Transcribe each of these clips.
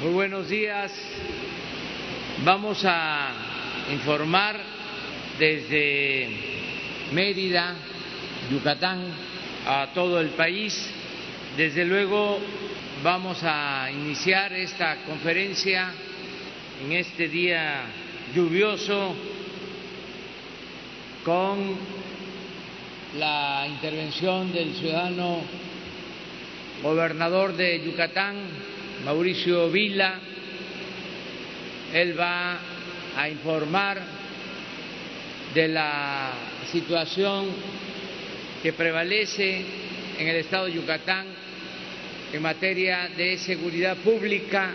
Muy buenos días. Vamos a informar desde Mérida, Yucatán, a todo el país. Desde luego vamos a iniciar esta conferencia en este día lluvioso con la intervención del ciudadano gobernador de Yucatán, Mauricio Vila. Él va a informar de la situación que prevalece en el estado de Yucatán en materia de seguridad pública.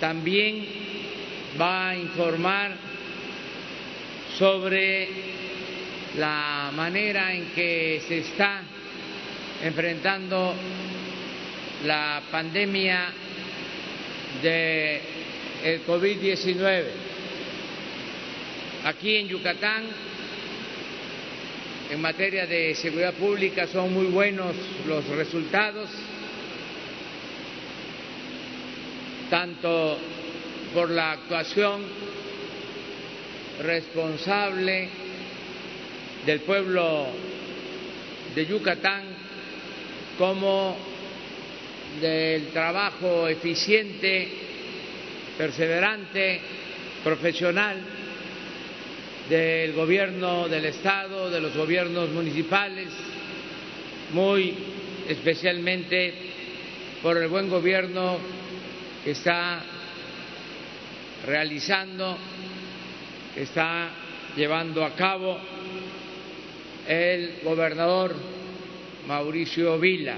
También va a informar sobre la manera en que se está enfrentando la pandemia de el COVID-19. Aquí en Yucatán, en materia de seguridad pública, son muy buenos los resultados, tanto por la actuación responsable del pueblo de Yucatán como del trabajo eficiente, perseverante, profesional del gobierno del Estado, de los gobiernos municipales, muy especialmente por el buen gobierno que está realizando, que está llevando a cabo el gobernador Mauricio Vila.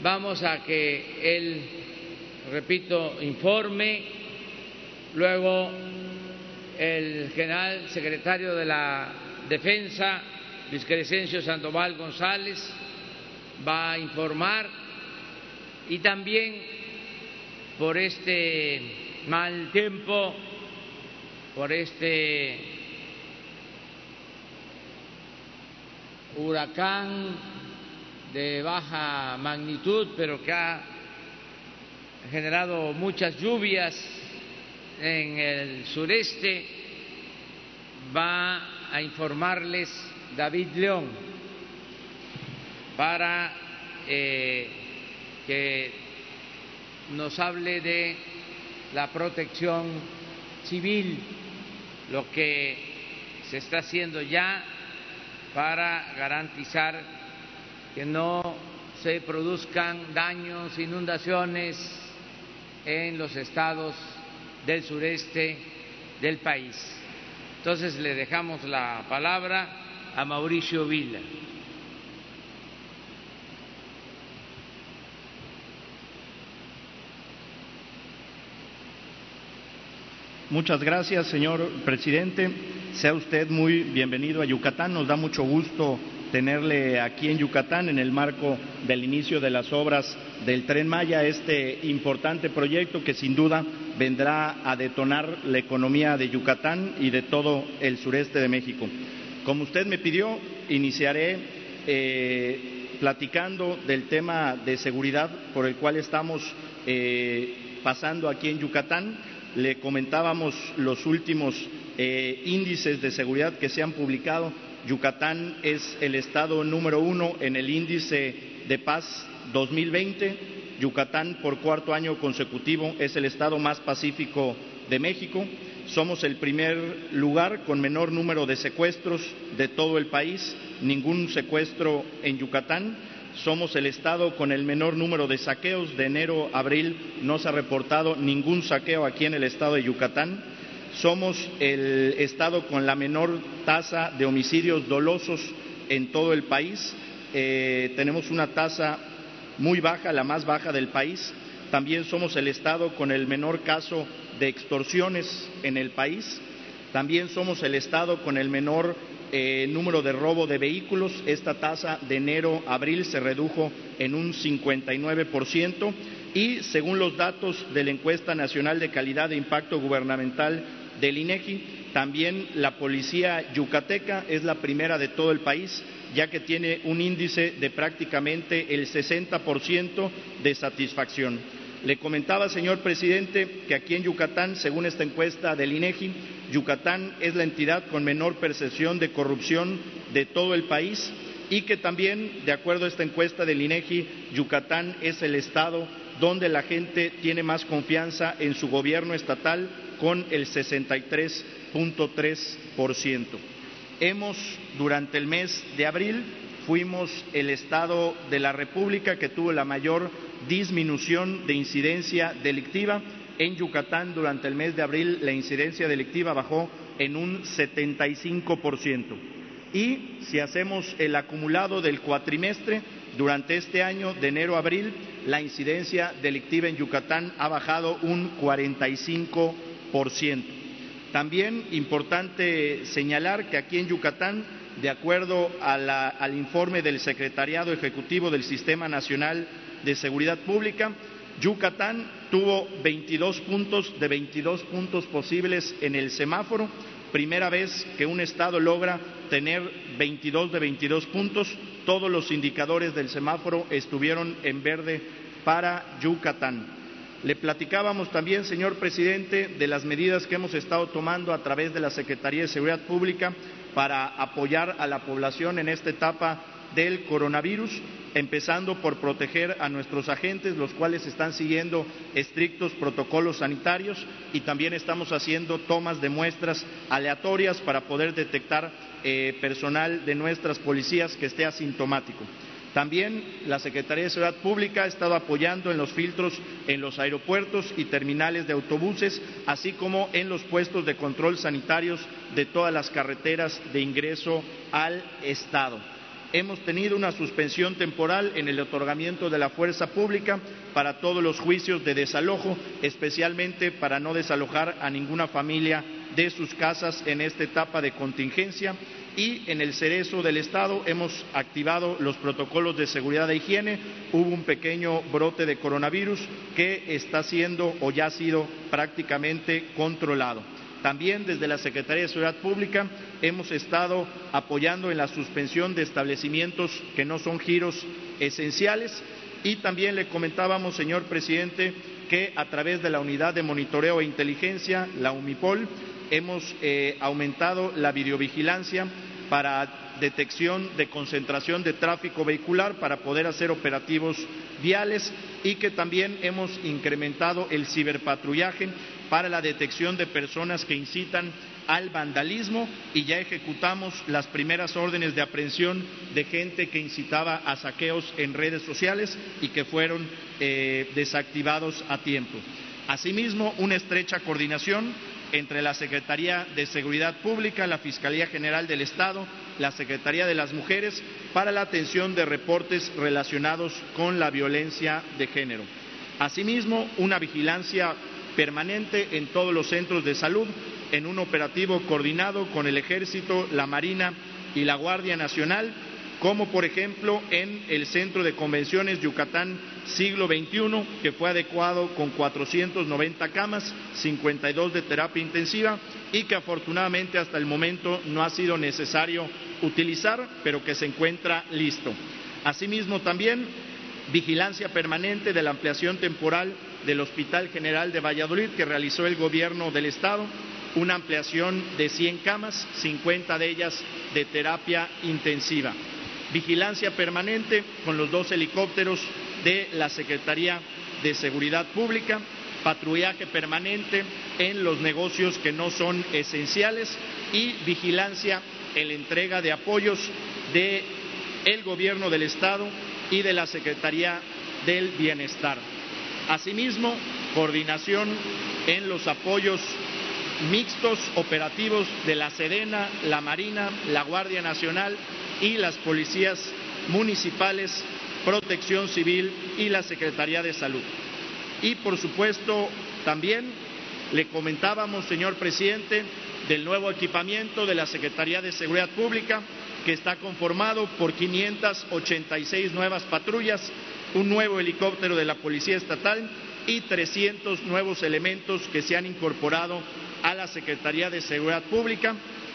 Vamos a que él, repito, informe, luego el general secretario de la Defensa, Luis Crescencio Sandoval González, va a informar. Y también por este mal tiempo, por este huracán de baja magnitud, pero que ha generado muchas lluvias en el sureste, va a informarles David León para eh, que nos hable de la protección civil, lo que se está haciendo ya para garantizar que no se produzcan daños, inundaciones en los estados del sureste del país. Entonces le dejamos la palabra a Mauricio Vila. Muchas gracias, señor presidente. Sea usted muy bienvenido a Yucatán. Nos da mucho gusto tenerle aquí en Yucatán en el marco del inicio de las obras del tren Maya, este importante proyecto que sin duda vendrá a detonar la economía de Yucatán y de todo el sureste de México. Como usted me pidió, iniciaré eh, platicando del tema de seguridad por el cual estamos eh, pasando aquí en Yucatán le comentábamos los últimos eh, índices de seguridad que se han publicado. Yucatán es el estado número uno en el índice de paz 2020. Yucatán, por cuarto año consecutivo, es el estado más pacífico de México. Somos el primer lugar con menor número de secuestros de todo el país, ningún secuestro en Yucatán somos el estado con el menor número de saqueos. De enero a abril no se ha reportado ningún saqueo aquí en el estado de Yucatán. Somos el estado con la menor tasa de homicidios dolosos en todo el país. Eh, tenemos una tasa muy baja, la más baja del país. También somos el estado con el menor caso de extorsiones en el país. También somos el estado con el menor eh, número de robo de vehículos. Esta tasa de enero a abril se redujo en un 59% y según los datos de la encuesta nacional de calidad de impacto gubernamental del INEGI, también la policía yucateca es la primera de todo el país, ya que tiene un índice de prácticamente el 60% de satisfacción. Le comentaba, señor presidente, que aquí en Yucatán, según esta encuesta del INEGI, Yucatán es la entidad con menor percepción de corrupción de todo el país y que también, de acuerdo a esta encuesta del INEGI, Yucatán es el estado donde la gente tiene más confianza en su gobierno estatal con el 63.3%. Hemos, durante el mes de abril, fuimos el estado de la República que tuvo la mayor disminución de incidencia delictiva. En Yucatán, durante el mes de abril, la incidencia delictiva bajó en un 75%. Y si hacemos el acumulado del cuatrimestre, durante este año, de enero a abril, la incidencia delictiva en Yucatán ha bajado un 45%. También importante señalar que aquí en Yucatán, de acuerdo al informe del Secretariado Ejecutivo del Sistema Nacional de Seguridad Pública, Yucatán tuvo 22 puntos de 22 puntos posibles en el semáforo, primera vez que un Estado logra tener 22 de 22 puntos. Todos los indicadores del semáforo estuvieron en verde para Yucatán. Le platicábamos también, señor presidente, de las medidas que hemos estado tomando a través de la Secretaría de Seguridad Pública para apoyar a la población en esta etapa del coronavirus, empezando por proteger a nuestros agentes, los cuales están siguiendo estrictos protocolos sanitarios y también estamos haciendo tomas de muestras aleatorias para poder detectar eh, personal de nuestras policías que esté asintomático. También la Secretaría de Seguridad Pública ha estado apoyando en los filtros en los aeropuertos y terminales de autobuses, así como en los puestos de control sanitarios de todas las carreteras de ingreso al Estado hemos tenido una suspensión temporal en el otorgamiento de la fuerza pública para todos los juicios de desalojo, especialmente para no desalojar a ninguna familia de sus casas en esta etapa de contingencia. Y en el cerezo del Estado hemos activado los protocolos de seguridad e higiene. Hubo un pequeño brote de coronavirus que está siendo o ya ha sido prácticamente controlado. También desde la Secretaría de Seguridad Pública hemos estado apoyando en la suspensión de establecimientos que no son giros esenciales y también le comentábamos, señor presidente, que a través de la unidad de monitoreo e inteligencia, la UMIPOL, hemos eh, aumentado la videovigilancia para detección de concentración de tráfico vehicular para poder hacer operativos viales y que también hemos incrementado el ciberpatrullaje para la detección de personas que incitan al vandalismo y ya ejecutamos las primeras órdenes de aprehensión de gente que incitaba a saqueos en redes sociales y que fueron eh, desactivados a tiempo. Asimismo, una estrecha coordinación entre la Secretaría de Seguridad Pública, la Fiscalía General del Estado, la Secretaría de las Mujeres para la atención de reportes relacionados con la violencia de género. Asimismo, una vigilancia permanente en todos los centros de salud en un operativo coordinado con el Ejército, la Marina y la Guardia Nacional, como por ejemplo en el Centro de Convenciones Yucatán Siglo XXI, que fue adecuado con 490 camas, 52 de terapia intensiva y que afortunadamente hasta el momento no ha sido necesario utilizar, pero que se encuentra listo. Asimismo también vigilancia permanente de la ampliación temporal del Hospital General de Valladolid que realizó el Gobierno del Estado, una ampliación de 100 camas, 50 de ellas de terapia intensiva. Vigilancia permanente con los dos helicópteros de la Secretaría de Seguridad Pública, patrullaje permanente en los negocios que no son esenciales y vigilancia en la entrega de apoyos del el Gobierno del Estado y de la Secretaría del Bienestar. Asimismo, coordinación en los apoyos mixtos operativos de la Sedena, la Marina, la Guardia Nacional y las policías municipales, Protección Civil y la Secretaría de Salud. Y por supuesto, también le comentábamos, señor presidente, del nuevo equipamiento de la Secretaría de Seguridad Pública, que está conformado por 586 nuevas patrullas, un nuevo helicóptero de la Policía Estatal y 300 nuevos elementos que se han incorporado a la Secretaría de Seguridad Pública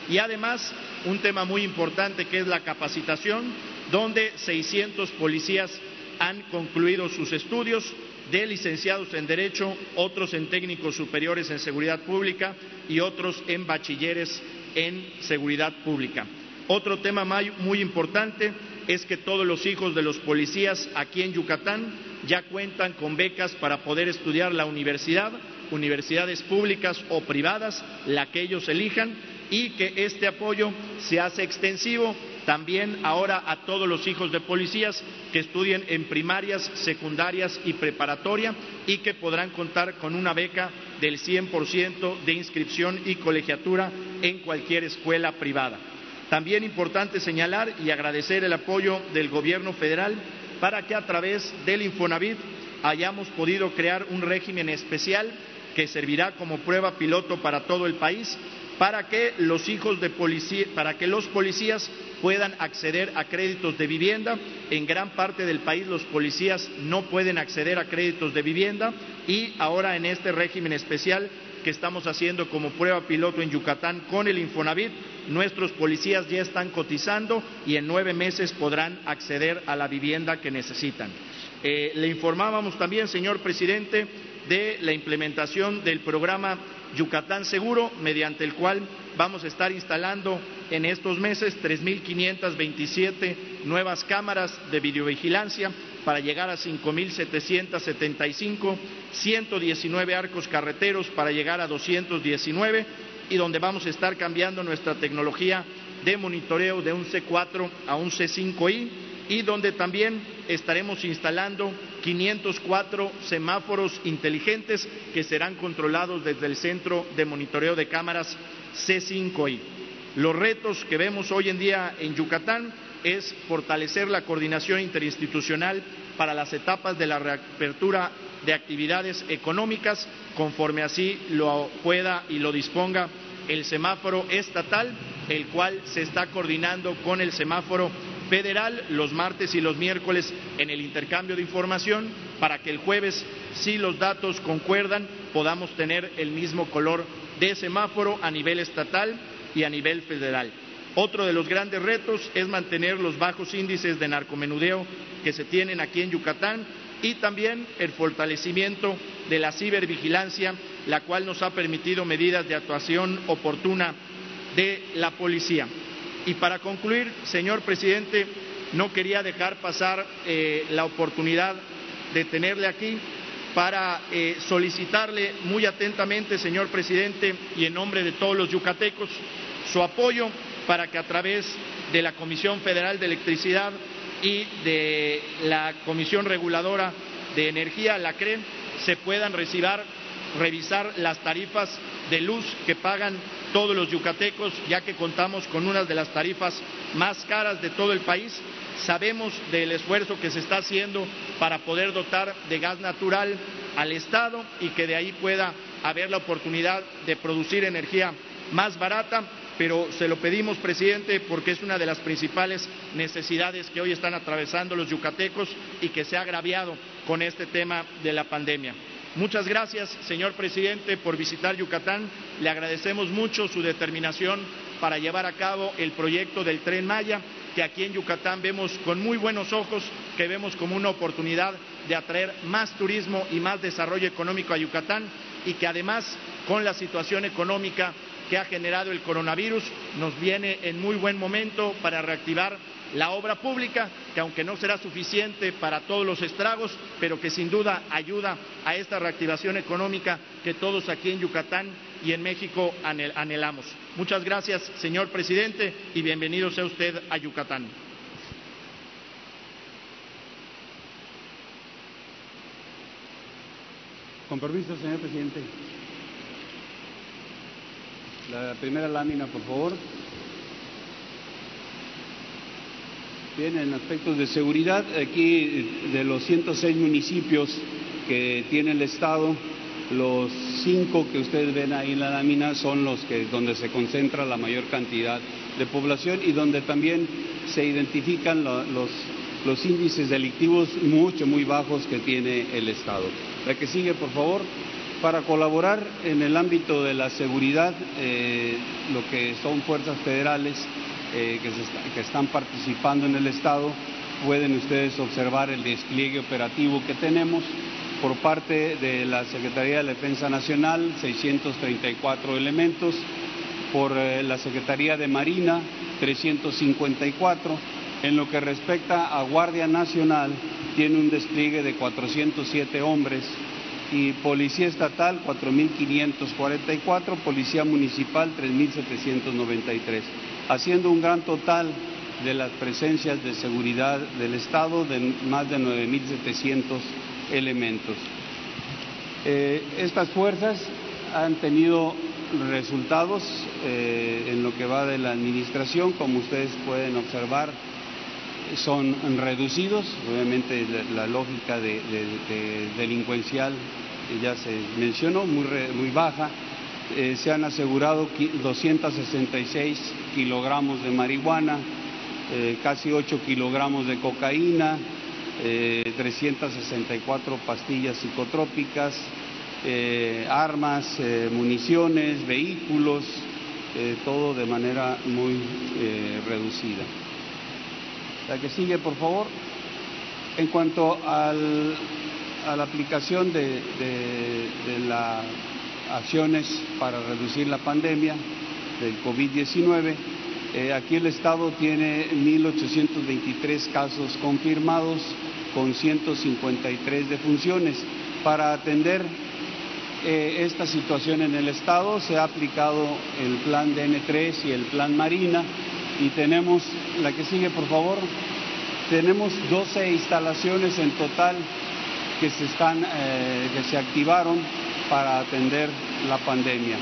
y además un tema muy importante que es la capacitación, donde 600 policías han concluido sus estudios de licenciados en Derecho, otros en técnicos superiores en seguridad pública y otros en bachilleres en seguridad pública. Otro tema muy importante es que todos los hijos de los policías aquí en Yucatán ya cuentan con becas para poder estudiar la universidad, universidades públicas o privadas, la que ellos elijan, y que este apoyo se hace extensivo también ahora a todos los hijos de policías que estudien en primarias, secundarias y preparatoria y que podrán contar con una beca del 100% de inscripción y colegiatura en cualquier escuela privada. También importante señalar y agradecer el apoyo del Gobierno federal para que a través del Infonavit hayamos podido crear un régimen especial que servirá como prueba piloto para todo el país para que los hijos de policía, para que los policías puedan acceder a créditos de vivienda. En gran parte del país los policías no pueden acceder a créditos de vivienda y ahora en este régimen especial que estamos haciendo como prueba piloto en Yucatán con el Infonavit, nuestros policías ya están cotizando y en nueve meses podrán acceder a la vivienda que necesitan. Eh, le informábamos también, señor presidente, de la implementación del programa Yucatán Seguro, mediante el cual vamos a estar instalando en estos meses 3.527 nuevas cámaras de videovigilancia para llegar a 5.775, 119 arcos carreteros para llegar a 219 y donde vamos a estar cambiando nuestra tecnología de monitoreo de un C4 a un C5I y donde también estaremos instalando 504 semáforos inteligentes que serán controlados desde el Centro de Monitoreo de Cámaras C5I. Los retos que vemos hoy en día en Yucatán es fortalecer la coordinación interinstitucional para las etapas de la reapertura de actividades económicas, conforme así lo pueda y lo disponga el semáforo estatal, el cual se está coordinando con el semáforo federal los martes y los miércoles en el intercambio de información para que el jueves, si los datos concuerdan, podamos tener el mismo color de semáforo a nivel estatal y a nivel federal. Otro de los grandes retos es mantener los bajos índices de narcomenudeo que se tienen aquí en Yucatán y también el fortalecimiento de la cibervigilancia, la cual nos ha permitido medidas de actuación oportuna de la policía. Y para concluir, señor presidente, no quería dejar pasar eh, la oportunidad de tenerle aquí para eh, solicitarle muy atentamente, señor presidente, y en nombre de todos los yucatecos, su apoyo para que a través de la Comisión Federal de Electricidad y de la Comisión Reguladora de Energía, la CRE, se puedan revisar las tarifas de luz que pagan todos los yucatecos, ya que contamos con una de las tarifas más caras de todo el país. Sabemos del esfuerzo que se está haciendo para poder dotar de gas natural al Estado y que de ahí pueda haber la oportunidad de producir energía más barata pero se lo pedimos, presidente, porque es una de las principales necesidades que hoy están atravesando los yucatecos y que se ha agraviado con este tema de la pandemia. Muchas gracias, señor presidente, por visitar Yucatán. Le agradecemos mucho su determinación para llevar a cabo el proyecto del tren Maya, que aquí en Yucatán vemos con muy buenos ojos, que vemos como una oportunidad de atraer más turismo y más desarrollo económico a Yucatán y que además con la situación económica que ha generado el coronavirus nos viene en muy buen momento para reactivar la obra pública, que aunque no será suficiente para todos los estragos, pero que sin duda ayuda a esta reactivación económica que todos aquí en Yucatán y en México anhelamos. Muchas gracias, señor presidente, y bienvenido sea usted a Yucatán. Con permiso, señor presidente. La primera lámina, por favor. Bien, en aspectos de seguridad, aquí de los 106 municipios que tiene el Estado, los cinco que ustedes ven ahí en la lámina son los que donde se concentra la mayor cantidad de población y donde también se identifican los, los índices delictivos mucho, muy bajos que tiene el Estado. La que sigue, por favor para colaborar en el ámbito de la seguridad, eh, lo que son fuerzas federales eh, que, están participando en el Estado, pueden ustedes observar el despliegue operativo que tenemos. por parte de la Secretaría de Defensa Nacional, 634 elementos, por eh, la Secretaría de Marina, 354. En lo que respecta a Guardia Nacional, tiene un despliegue de 407 hombres y Policía Estatal 4.544, Policía Municipal 3.793, haciendo un gran total de las presencias de seguridad del Estado de más de 9.700 elementos. Eh, estas fuerzas han tenido resultados eh, en lo que va de la administración, como ustedes pueden observar, son reducidos, obviamente la, lógica de, delincuencial ya se mencionó, muy, muy baja. Eh, se han asegurado 266 kilogramos de marihuana, casi 8 kilogramos de cocaína, 364 eh, pastillas psicotrópicas, eh, armas, eh, municiones, vehículos, todo de manera muy reducida. La que sigue, por favor. En cuanto a la aplicación de, las acciones para reducir la pandemia del COVID-19, eh, aquí el Estado tiene 1.823 casos confirmados con 153 defunciones. Para atender eh, esta situación en el Estado se ha aplicado el plan DN3 y el plan Marina. Y tenemos, la que sigue por favor, tenemos 12 instalaciones en total que se, están, eh, que se activaron para atender la pandemia.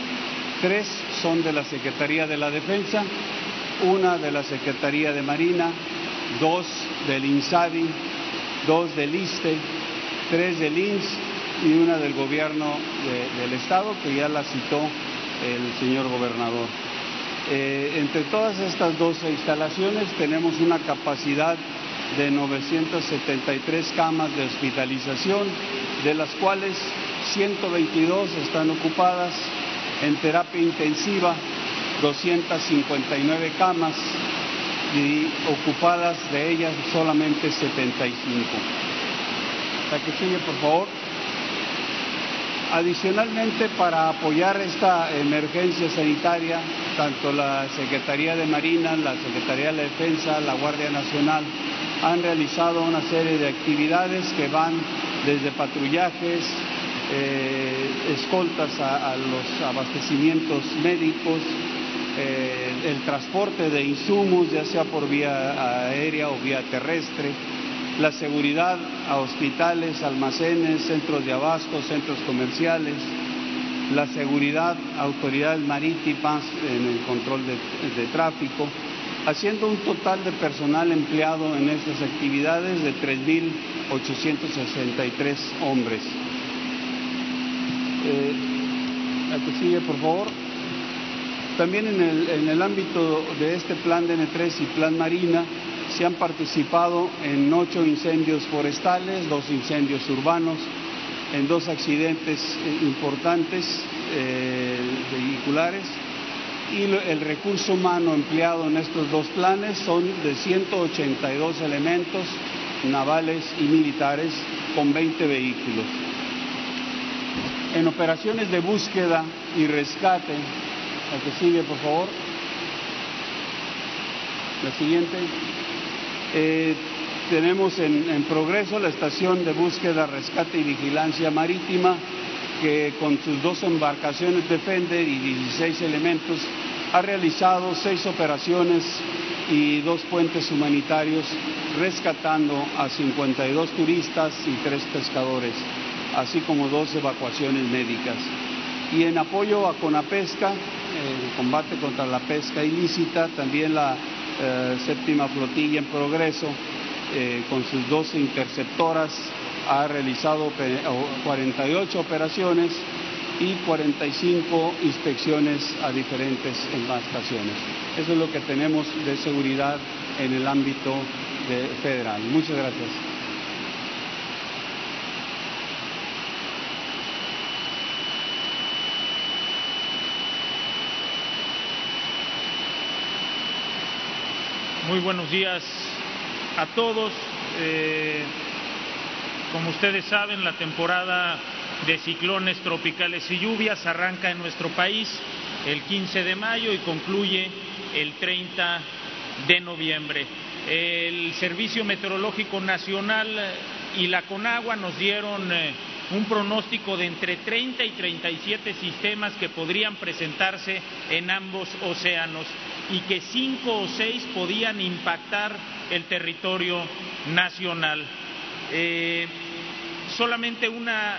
Tres son de la Secretaría de la Defensa una de la Secretaría de Marina, dos del INSABI, dos del ISTE, tres del INS y una del gobierno del Estado, que ya la citó el señor gobernador. Eh, entre todas estas 12 instalaciones tenemos una capacidad de 973 camas de hospitalización, de las cuales 122 están ocupadas en terapia intensiva 259 camas y ocupadas de ellas solamente 75. La que sigue, por favor. Adicionalmente, para apoyar esta emergencia sanitaria, tanto la Secretaría de Marina, la Secretaría de la Defensa, la Guardia Nacional han realizado una serie de actividades que van desde patrullajes, eh, escoltas a los abastecimientos médicos, eh, el transporte de insumos, ya sea por vía aérea o vía terrestre, la seguridad a hospitales, almacenes, centros de abasto, centros comerciales, la seguridad a autoridades marítimas en el control de, tráfico, haciendo un total de personal empleado en estas actividades de 3.863 hombres. Eh, la que sigue, por favor. También en el, ámbito de este plan DN3 y plan Marina se han participado en ocho incendios forestales, dos incendios urbanos, en dos accidentes eh, importantes eh, vehiculares y el recurso humano empleado en estos dos planes son de 182 elementos navales y militares con 20 vehículos. En operaciones de búsqueda y rescate la que sigue, por favor. La siguiente. Eh, tenemos en, progreso la estación de búsqueda, rescate y vigilancia marítima, que con sus dos embarcaciones Defender y 16 elementos ha realizado seis operaciones y dos puentes humanitarios, rescatando a 52 turistas y tres pescadores, así como dos evacuaciones médicas. Y en apoyo a Conapesca, el combate contra la pesca ilícita, también la eh, séptima flotilla en progreso, eh, con sus 12 interceptoras, ha realizado 48 operaciones y 45 inspecciones a diferentes embarcaciones. Eso es lo que tenemos de seguridad en el ámbito federal. Muchas gracias. Muy buenos días a todos. Eh, Como ustedes saben, la temporada de ciclones tropicales y lluvias arranca en nuestro país el 15 de mayo y concluye el 30 de noviembre. El Servicio Meteorológico Nacional y la Conagua nos dieron eh, un pronóstico de entre 30 y 37 sistemas que podrían presentarse en ambos océanos y que cinco o seis podían impactar el territorio nacional. Eh, solamente una,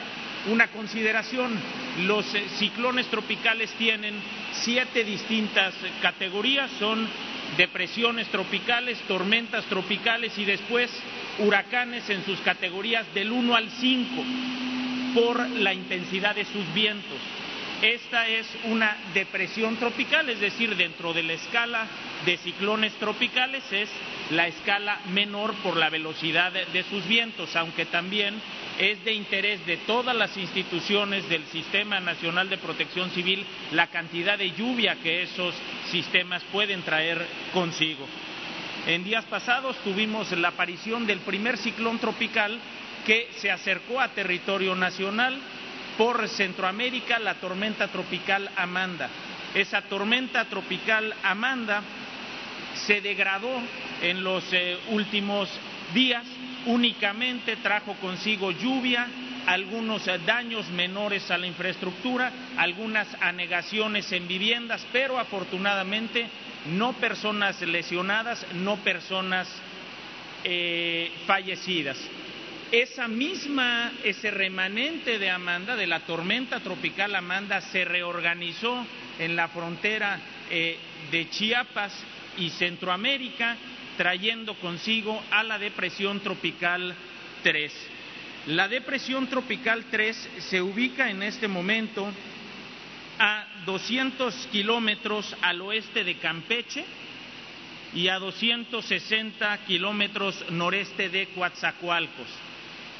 una consideración, los eh, ciclones tropicales tienen siete distintas categorías, son depresiones tropicales, tormentas tropicales y después huracanes en sus categorías del 1 al 5 por la intensidad de sus vientos. Esta es una depresión tropical, es decir, dentro de la escala de ciclones tropicales es la escala menor por la velocidad de sus vientos, aunque también es de interés de todas las instituciones del Sistema Nacional de Protección Civil la cantidad de lluvia que esos sistemas pueden traer consigo. En días pasados tuvimos la aparición del primer ciclón tropical que se acercó a territorio nacional por Centroamérica, la tormenta tropical Amanda. Esa tormenta tropical Amanda se degradó en los eh, últimos días, únicamente trajo consigo lluvia, algunos eh, daños menores a la infraestructura, algunas anegaciones en viviendas, pero afortunadamente no personas lesionadas, no personas eh, fallecidas esa misma, ese remanente de Amanda, de la tormenta tropical Amanda, se reorganizó en la frontera eh, de Chiapas y Centroamérica, trayendo consigo a la depresión tropical 3. La depresión tropical 3 se ubica en este momento a 200 kilómetros al oeste de Campeche y a 260 kilómetros noreste de Coatzacoalcos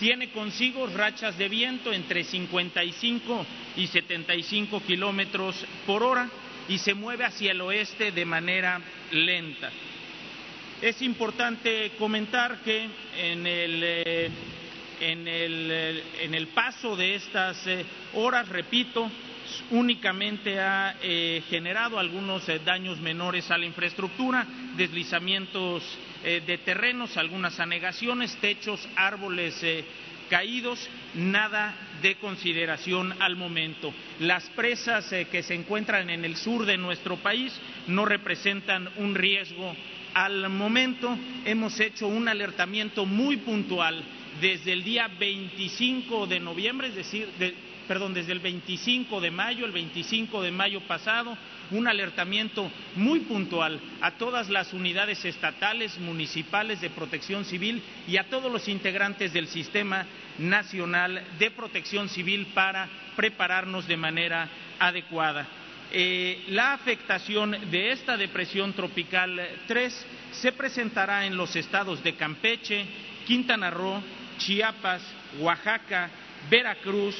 tiene consigo rachas de viento entre 55 y 75 kilómetros por hora y se mueve hacia el oeste de manera lenta. Es importante comentar que en el, eh, en el, eh, en el paso de estas eh, horas, repito, únicamente ha generado algunos daños menores a la infraestructura, deslizamientos eh, de terrenos, algunas anegaciones, techos, árboles eh, caídos, nada de consideración al momento. Las presas eh, que se encuentran en el sur de nuestro país no representan un riesgo al momento. Hemos hecho un alertamiento muy puntual desde el día 25 de noviembre, es decir, perdón, desde el 25 de mayo, el 25 de mayo pasado, un alertamiento muy puntual a todas las unidades estatales, municipales de protección civil y a todos los integrantes del Sistema Nacional de Protección Civil para prepararnos de manera adecuada. Eh, la afectación de esta depresión tropical 3 se presentará en los estados de Campeche, Quintana Roo, Chiapas, Oaxaca, Veracruz,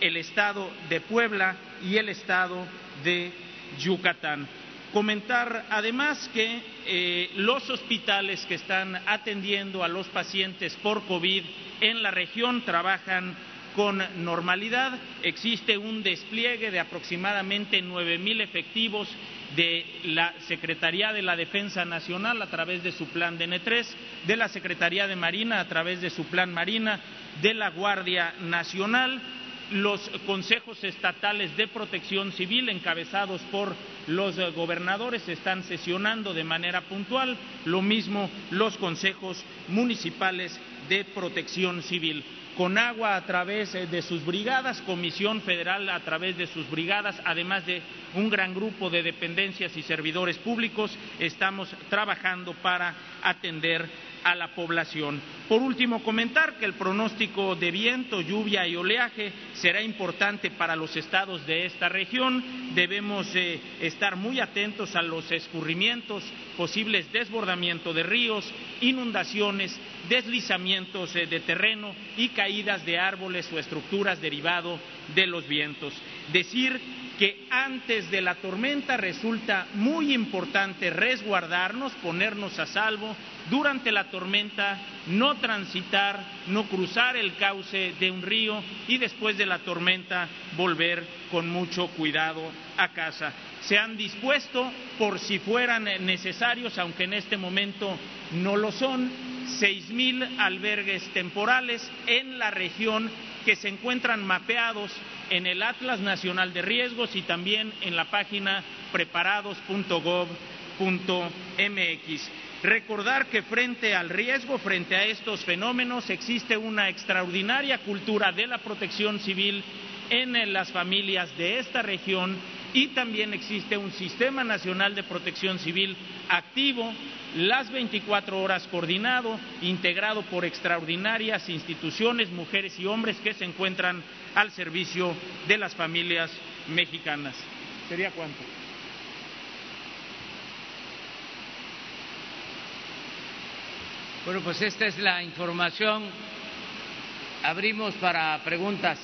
el estado de Puebla y el estado de Yucatán. Comentar además que eh, los hospitales que están atendiendo a los pacientes por COVID en la región trabajan con normalidad. Existe un despliegue de aproximadamente nueve mil efectivos de la Secretaría de la Defensa Nacional a través de su plan DN3, de la Secretaría de Marina a través de su plan Marina, de la Guardia Nacional los consejos estatales de protección civil encabezados por los gobernadores están sesionando de manera puntual, lo mismo los consejos municipales de protección civil. Con agua a través de sus brigadas, Comisión Federal a través de sus brigadas, además de un gran grupo de dependencias y servidores públicos, estamos trabajando para atender a la población. Por último, comentar que el pronóstico de viento, lluvia y oleaje será importante para los estados de esta región. Debemos eh, estar muy atentos a los escurrimientos, posibles desbordamientos de ríos, inundaciones, deslizamientos eh, de terreno y caídas de árboles o estructuras derivado de los vientos. Decir que antes de la tormenta resulta muy importante resguardarnos, ponernos a salvo, durante la tormenta no transitar, no cruzar el cauce de un río y después de la tormenta volver con mucho cuidado a casa. Se han dispuesto, por si fueran necesarios, aunque en este momento no lo son, seis mil albergues temporales en la región que se encuentran mapeados en el Atlas Nacional de Riesgos y también en la página preparados.gov.mx. Recordar que frente al riesgo, frente a estos fenómenos, existe una extraordinaria cultura de la protección civil en las familias de esta región y también existe un sistema nacional de protección civil activo las 24 horas coordinado, integrado por extraordinarias instituciones, mujeres y hombres que se encuentran al servicio de las familias mexicanas. ¿Sería cuánto? Bueno, pues esta es la información. Abrimos para preguntas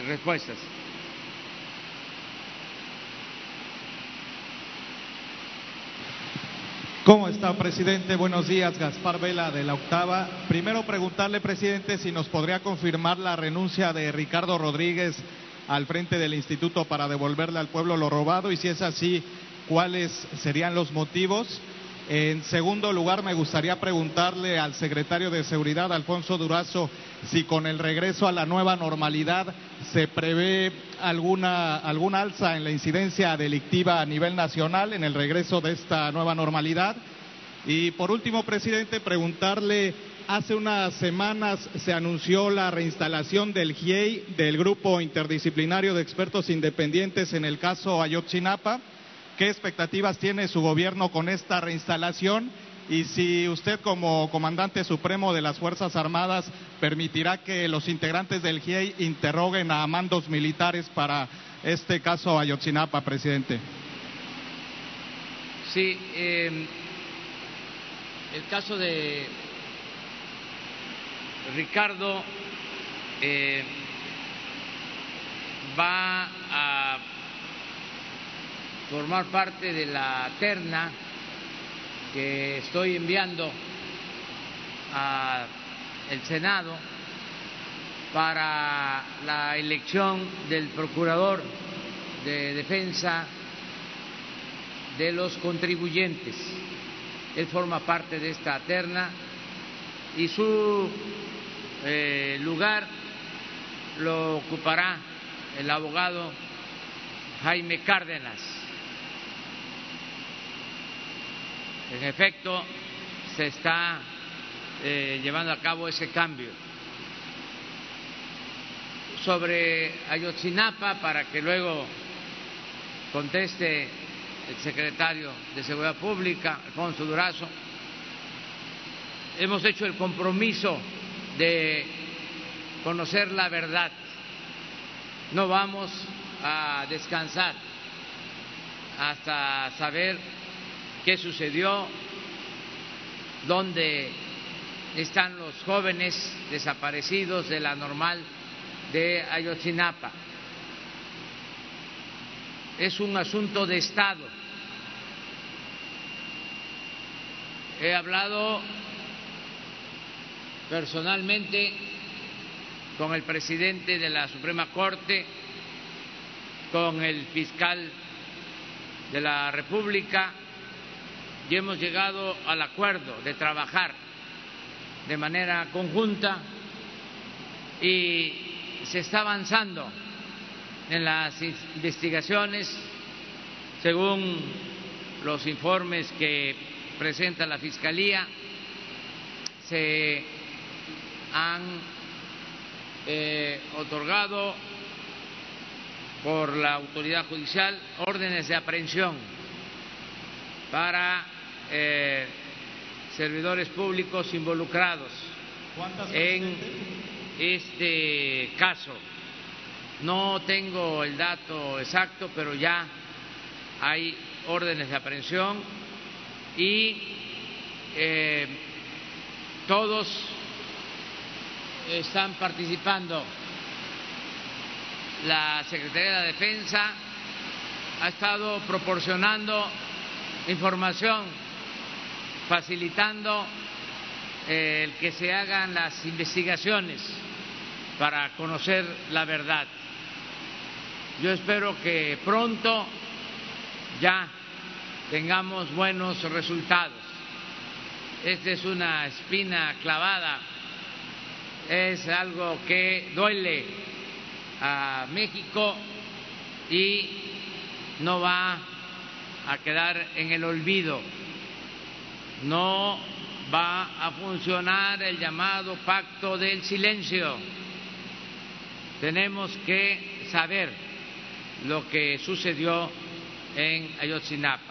y respuestas. ¿Cómo está, presidente? Buenos días, Gaspar Vela de la Octava. Primero preguntarle, presidente, si nos podría confirmar la renuncia de Ricardo Rodríguez al frente del instituto para devolverle al pueblo lo robado y si es así, cuáles serían los motivos. En segundo lugar, me gustaría preguntarle al secretario de Seguridad, Alfonso Durazo, si con el regreso a la nueva normalidad se prevé alguna, alguna alza en la incidencia delictiva a nivel nacional en el regreso de esta nueva normalidad. Y por último, presidente, preguntarle, hace unas semanas se anunció la reinstalación del GIEI, del Grupo Interdisciplinario de Expertos Independientes en el caso Ayotzinapa. ¿Qué expectativas tiene su gobierno con esta reinstalación? Y si usted como comandante supremo de las Fuerzas Armadas permitirá que los integrantes del GIEI interroguen a mandos militares para este caso Ayotzinapa, presidente. Sí, eh, el caso de Ricardo eh, va a formar parte de la terna que estoy enviando al Senado para la elección del procurador de defensa de los contribuyentes. Él forma parte de esta terna y su eh, lugar lo ocupará el abogado Jaime Cárdenas. En efecto, se está eh, llevando a cabo ese cambio. Sobre Ayotzinapa, para que luego conteste el secretario de Seguridad Pública, Alfonso Durazo, hemos hecho el compromiso de conocer la verdad. No vamos a descansar hasta saber qué sucedió, dónde están los jóvenes desaparecidos de la normal de Ayotzinapa. Es un asunto de Estado. He hablado personalmente con el presidente de la Suprema Corte, con el fiscal de la República, y hemos llegado al acuerdo de trabajar de manera conjunta y se está avanzando en las investigaciones según los informes que presenta la Fiscalía. Se han eh, otorgado por la autoridad judicial órdenes de aprehensión para eh, servidores públicos involucrados en este caso. No tengo el dato exacto, pero ya hay órdenes de aprehensión y eh, todos están participando. La Secretaría de la Defensa ha estado proporcionando información facilitando eh, el que se hagan las investigaciones para conocer la verdad. Yo espero que pronto ya tengamos buenos resultados. Esta es una espina clavada, es algo que duele a México y no va a quedar en el olvido. No va a funcionar el llamado pacto del silencio. Tenemos que saber lo que sucedió en Ayotzinapa.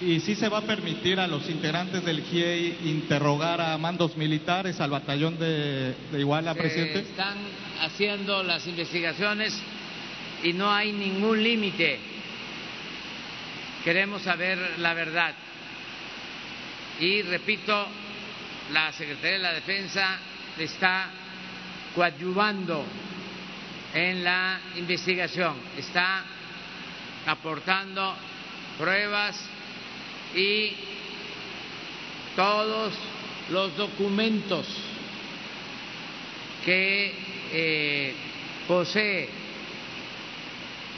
¿Y si se va a permitir a los integrantes del GIEI interrogar a mandos militares, al batallón de, Iguala, presidente? Están haciendo las investigaciones y no hay ningún límite. Queremos saber la verdad. Y repito, la Secretaría de la Defensa está coadyuvando en la investigación, está aportando pruebas y todos los documentos que eh, posee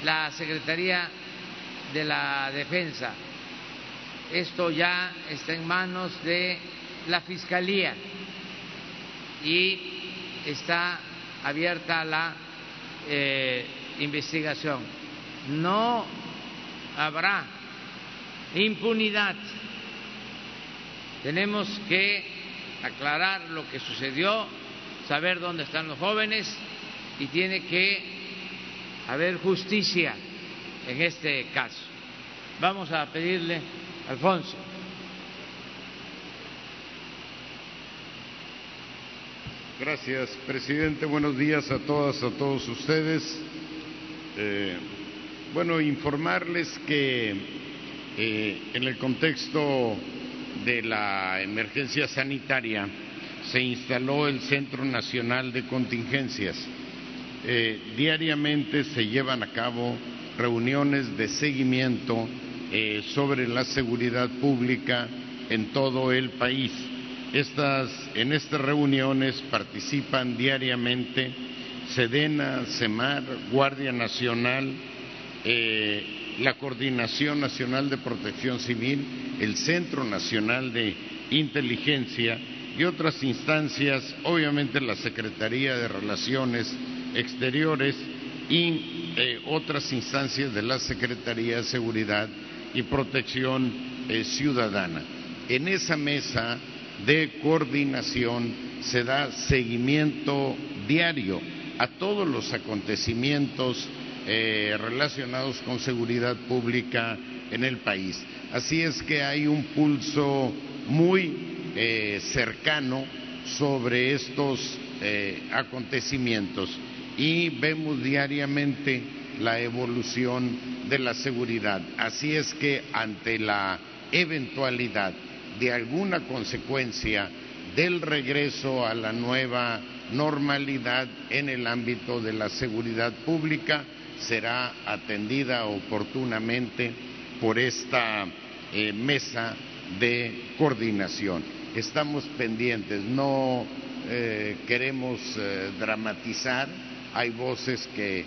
la Secretaría de la Defensa. Esto ya está en manos de la Fiscalía y está abierta la eh, investigación. No habrá impunidad. Tenemos que aclarar lo que sucedió, saber dónde están los jóvenes y tiene que haber justicia en este caso. Vamos a pedirle, Alfonso. Gracias, presidente. Buenos días a todas, a todos ustedes. Eh, bueno, informarles que eh, en el contexto de la emergencia sanitaria se instaló el Centro Nacional de Contingencias. Eh, diariamente se llevan a cabo reuniones de seguimiento sobre la seguridad pública en todo el país. En estas reuniones participan diariamente Sedena, CEMAR, Guardia Nacional, eh, la Coordinación Nacional de Protección Civil, el Centro Nacional de Inteligencia y otras instancias, obviamente la Secretaría de Relaciones Exteriores y eh, otras instancias de la Secretaría de Seguridad y Protección eh, Ciudadana. En esa mesa de coordinación se da seguimiento diario a todos los acontecimientos eh, relacionados con seguridad pública en el país. Así es que hay un pulso muy eh, cercano sobre estos acontecimientos y vemos diariamente la evolución de la seguridad. Así es que ante la eventualidad de alguna consecuencia del regreso a la nueva normalidad en el ámbito de la seguridad pública será atendida oportunamente por esta eh, mesa de coordinación. Estamos pendientes, no eh, queremos eh, dramatizar, hay voces que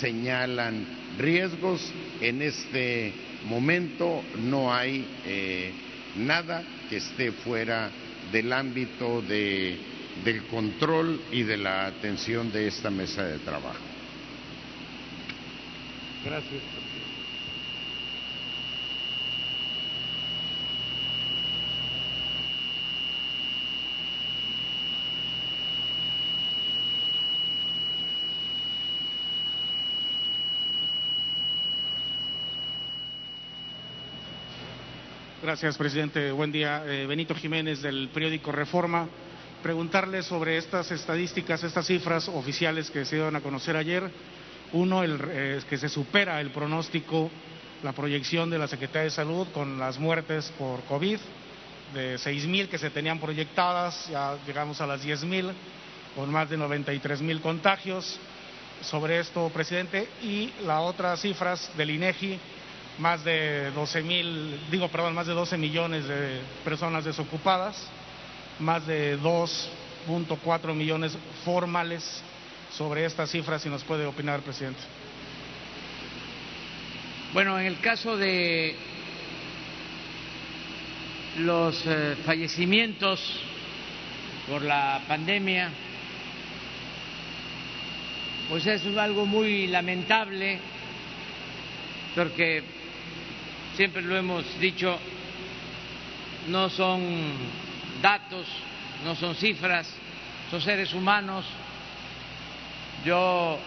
señalan riesgos, en este momento no hay nada que esté fuera del ámbito de, del control y de la atención de esta mesa de trabajo. Gracias. Gracias, presidente. Buen día. Eh, Benito Jiménez, del periódico Reforma. Preguntarle sobre estas estadísticas, estas cifras oficiales que se dieron a conocer ayer. Uno, el, eh, que se supera el pronóstico, la proyección de la Secretaría de Salud con las muertes por COVID, de 6.000 que se tenían proyectadas, ya llegamos a las 10.000, con más de 93.000 contagios. Sobre esto, presidente. Y la otra cifras del INEGI más de 12 mil, digo, perdón, más de 12 millones de personas desocupadas más de 2.4 millones formales. Sobre estas cifras, si nos puede opinar, presidente. Bueno, en el caso de los eh, fallecimientos por la pandemia, pues es algo muy lamentable, porque siempre lo hemos dicho, no son datos, no son cifras, son seres humanos. Yo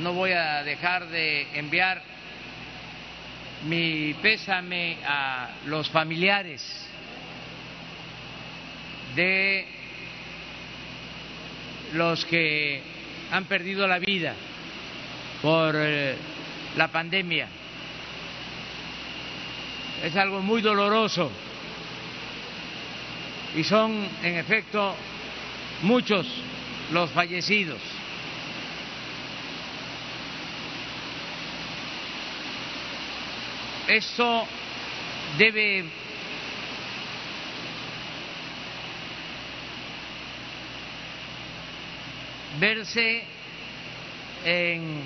no voy a dejar de enviar mi pésame a los familiares de los que han perdido la vida por eh, la pandemia. Es algo muy doloroso y son, en efecto, muchos los fallecidos. Esto debe verse en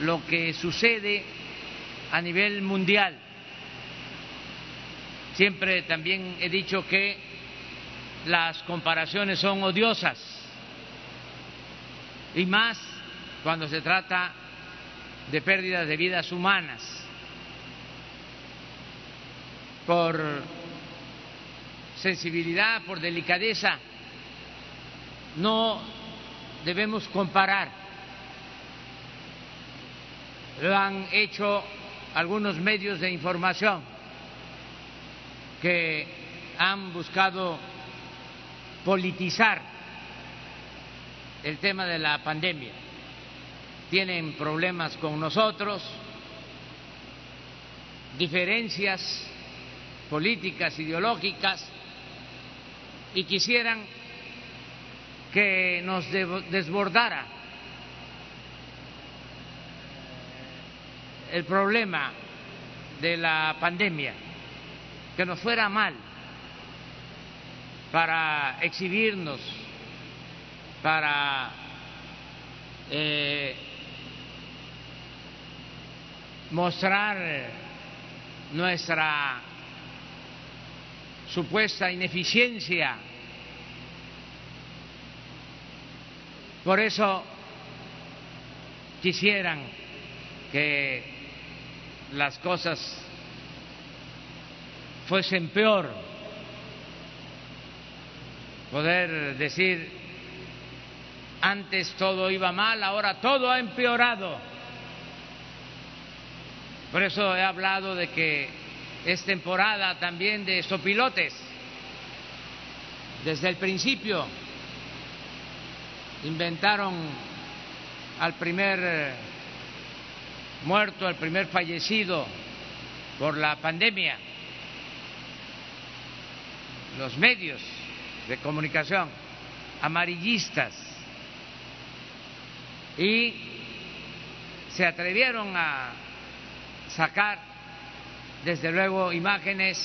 lo que sucede a nivel mundial. Siempre también he dicho que las comparaciones son odiosas y más cuando se trata de pérdidas de vidas humanas por sensibilidad, por delicadeza. No debemos comparar. Lo han hecho algunos medios de información que han buscado politizar el tema de la pandemia. Tienen problemas con nosotros, diferencias políticas, ideológicas, y quisieran que nos desbordara el problema de la pandemia, que nos fuera mal para exhibirnos, para eh, mostrar nuestra supuesta ineficiencia. Por eso quisieran que las cosas fuesen peor, poder decir, antes todo iba mal, ahora todo ha empeorado. Por eso he hablado de que es temporada también de sopilotes. Desde el principio inventaron al primer eh, muerto, al primer fallecido por la pandemia. Los medios de comunicación amarillistas y se atrevieron a sacar, desde luego, imágenes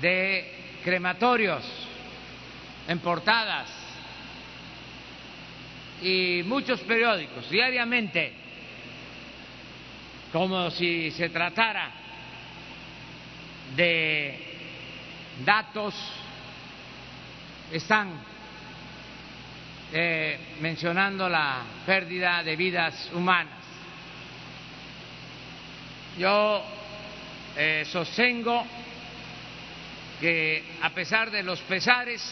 de crematorios en portadas y muchos periódicos diariamente, como si se tratara de datos, están eh, mencionando la pérdida de vidas humanas. Yo eh, sostengo que a pesar de los pesares,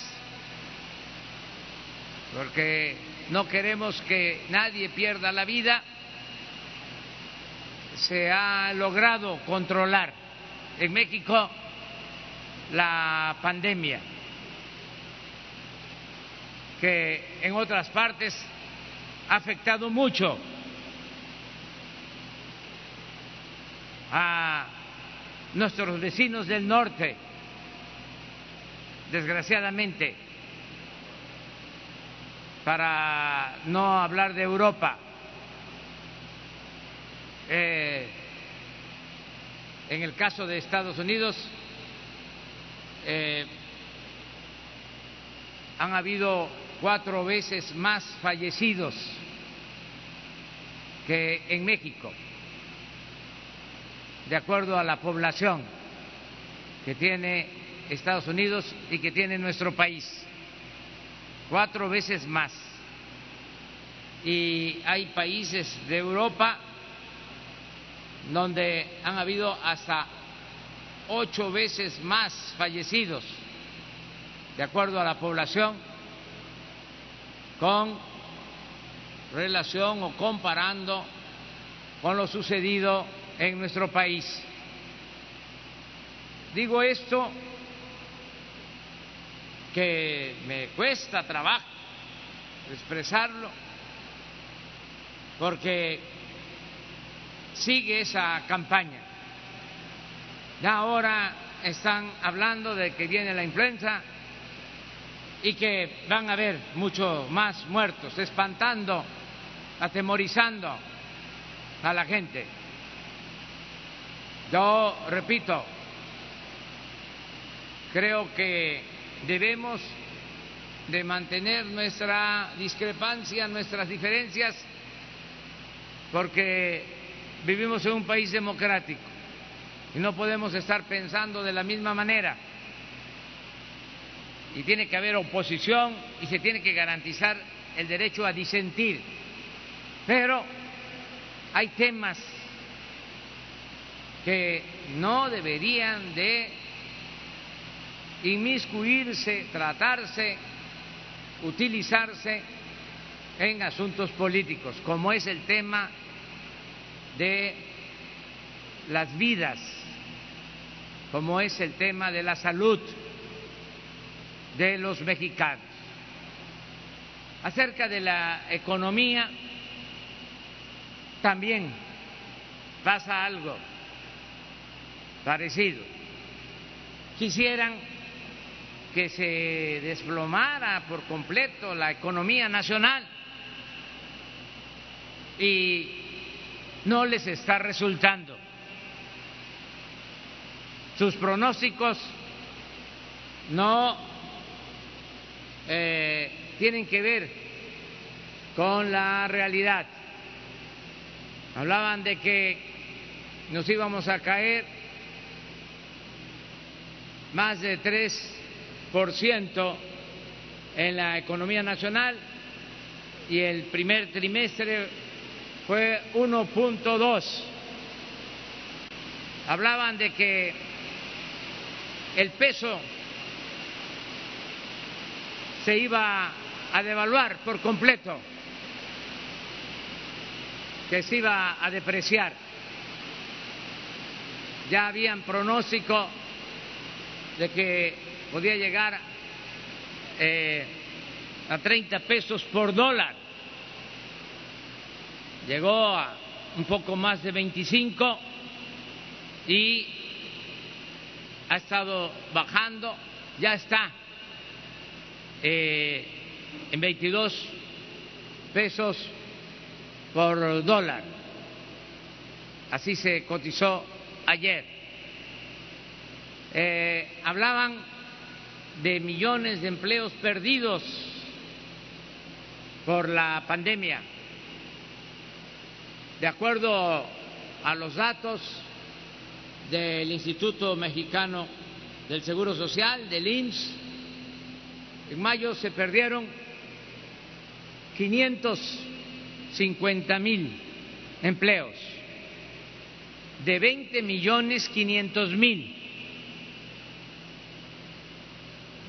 porque no queremos que nadie pierda la vida, se ha logrado controlar en México la pandemia, que en otras partes ha afectado mucho a nuestros vecinos del norte, desgraciadamente, para no hablar de Europa. Eh, en el caso de Estados Unidos, eh, han habido cuatro veces más fallecidos que en México, de acuerdo a la población que tiene Estados Unidos y que tiene nuestro país, cuatro veces más. Y hay países de Europa donde han habido hasta ocho veces más fallecidos, de acuerdo a la población, con relación o comparando con lo sucedido en nuestro país. Digo esto que me cuesta trabajo expresarlo, porque sigue esa campaña. Ya ahora están hablando de que viene la influenza y que van a haber mucho más muertos, espantando, atemorizando a la gente. Yo repito, creo que debemos de mantener nuestra discrepancia, nuestras diferencias, porque vivimos en un país democrático y no podemos estar pensando de la misma manera. Y tiene que haber oposición y se tiene que garantizar el derecho a disentir. Pero hay temas que no deberían de inmiscuirse, tratarse, utilizarse en asuntos políticos, como es el tema de las vidas, como es el tema de la salud de los mexicanos. Acerca de la economía, también pasa algo parecido. Quisieran que se desplomara por completo la economía nacional y no les está resultando. Sus pronósticos no eh, tienen que ver con la realidad. Hablaban de que nos íbamos a caer más de 3% en la economía nacional y el primer trimestre fue 1.2. Hablaban de que el peso se iba a devaluar por completo, que se iba a depreciar. Ya habían pronóstico de que podía llegar eh, a 30 pesos por dólar. Llegó a un poco más de 25 y ha estado bajando, ya está eh, en 22 pesos por dólar. Así se cotizó ayer. Eh, hablaban de millones de empleos perdidos por la pandemia. De acuerdo a los datos del Instituto Mexicano del Seguro Social, del IMSS, en mayo se perdieron 550 mil empleos de 20 millones 500 mil.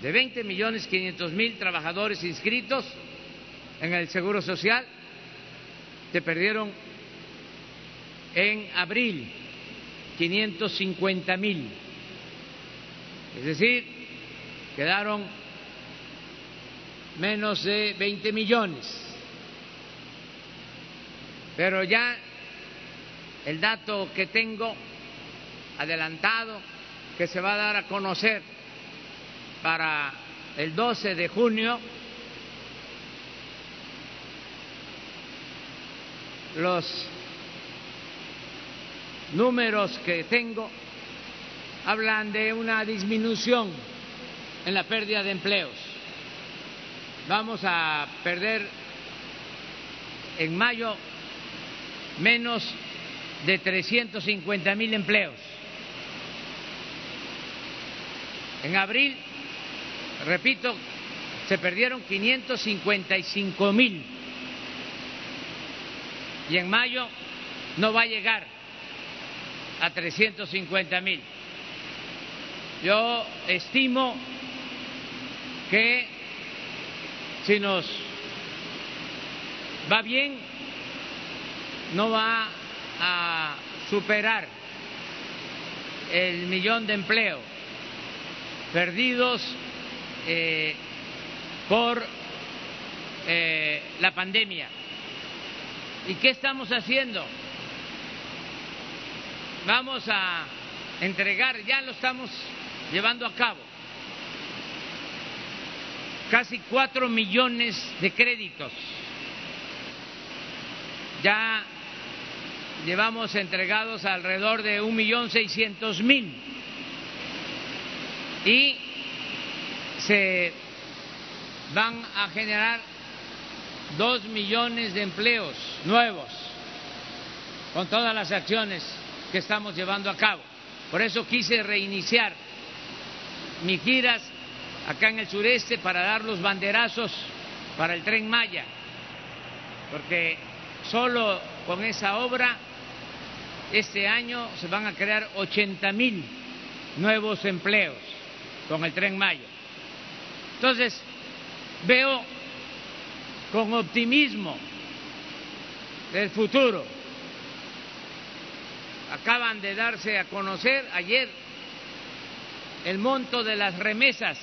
De 20 millones 500 mil trabajadores inscritos en el Seguro Social, se perdieron en abril 550 mil. Es decir, quedaron menos de 20 millones. Pero ya el dato que tengo adelantado, que se va a dar a conocer para el 12 de junio, los números que tengo hablan de una disminución en la pérdida de empleos. Vamos a perder en mayo menos de 350 mil empleos. En abril, repito, se perdieron 555 mil. Y en mayo no va a llegar a 350 mil. Yo estimo que si nos va bien, no va a superar el millón de empleos perdidos eh, por eh, la pandemia. ¿Y qué estamos haciendo? Vamos a entregar, ya lo estamos llevando a cabo, casi cuatro millones de créditos. Ya llevamos entregados alrededor de un millón seiscientos mil. Y se van a generar dos millones de empleos nuevos con todas las acciones que estamos llevando a cabo. Por eso quise reiniciar mis giras acá en el sureste para dar los banderazos para el tren Maya, porque solo con esa obra este año se van a crear 80 mil nuevos empleos con el tren Maya. Entonces, veo con optimismo el futuro. Acaban de darse a conocer ayer el monto de las remesas.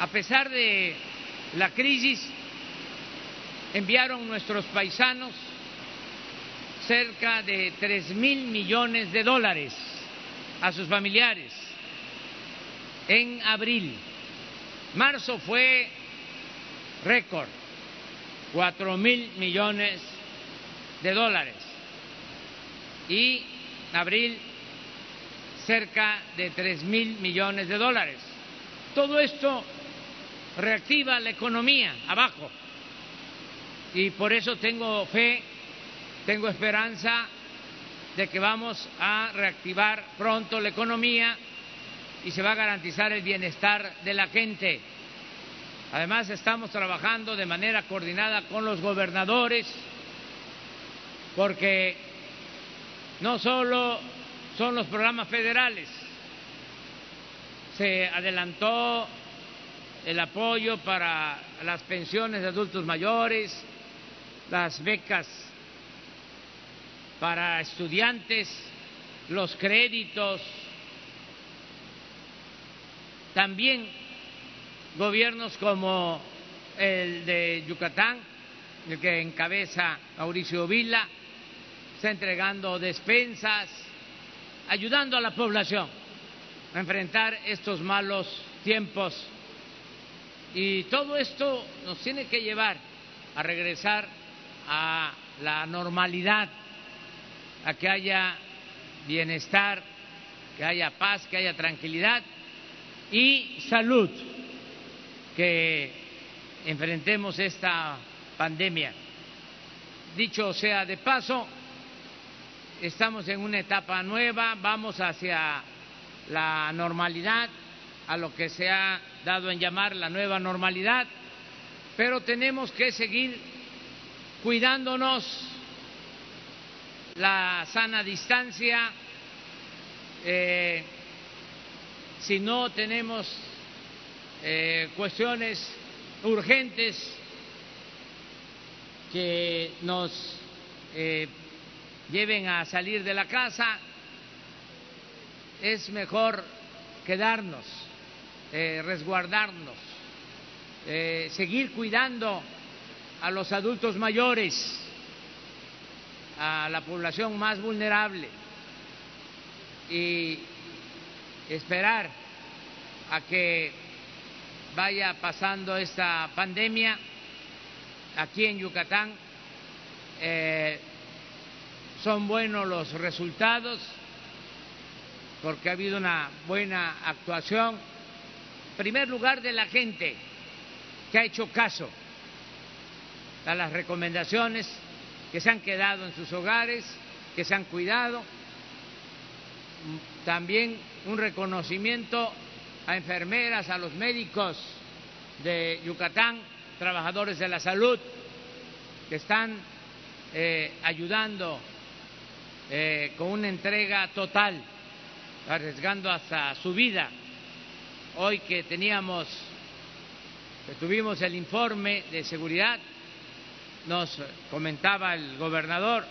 A pesar de la crisis, enviaron nuestros paisanos cerca de tres mil millones de dólares a sus familiares en abril. Marzo fue récord, cuatro mil millones de dólares. Y abril cerca de tres mil millones de dólares. Todo esto reactiva la economía abajo. Y por eso tengo fe, tengo esperanza de que vamos a reactivar pronto la economía y se va a garantizar el bienestar de la gente. Además, estamos trabajando de manera coordinada con los gobernadores, porque no solo son los programas federales, se adelantó el apoyo para las pensiones de adultos mayores, las becas para estudiantes, los créditos, también gobiernos como el de Yucatán, el que encabeza Mauricio Vila, está entregando despensas, ayudando a la población a enfrentar estos malos tiempos. Y todo esto nos tiene que llevar a regresar a la normalidad, a que haya bienestar, que haya paz, que haya tranquilidad y salud, que enfrentemos esta pandemia. Dicho sea de paso, estamos en una etapa nueva, vamos hacia la normalidad, a lo que se ha dado en llamar la nueva normalidad, pero tenemos que seguir cuidándonos. La sana distancia, eh, si no tenemos eh, cuestiones urgentes que nos eh, lleven a salir de la casa, es mejor quedarnos, eh, resguardarnos, seguir cuidando a los adultos mayores, a la población más vulnerable y esperar a que vaya pasando esta pandemia aquí en Yucatán. Eh, son buenos los resultados porque ha habido una buena actuación primer lugar de la gente que ha hecho caso a las recomendaciones, que se han quedado en sus hogares, que se han cuidado. También un reconocimiento a enfermeras, a los médicos de Yucatán, trabajadores de la salud, que están eh, ayudando eh, con una entrega total, arriesgando hasta su vida. Hoy que teníamos, que tuvimos el informe de seguridad, nos comentaba el gobernador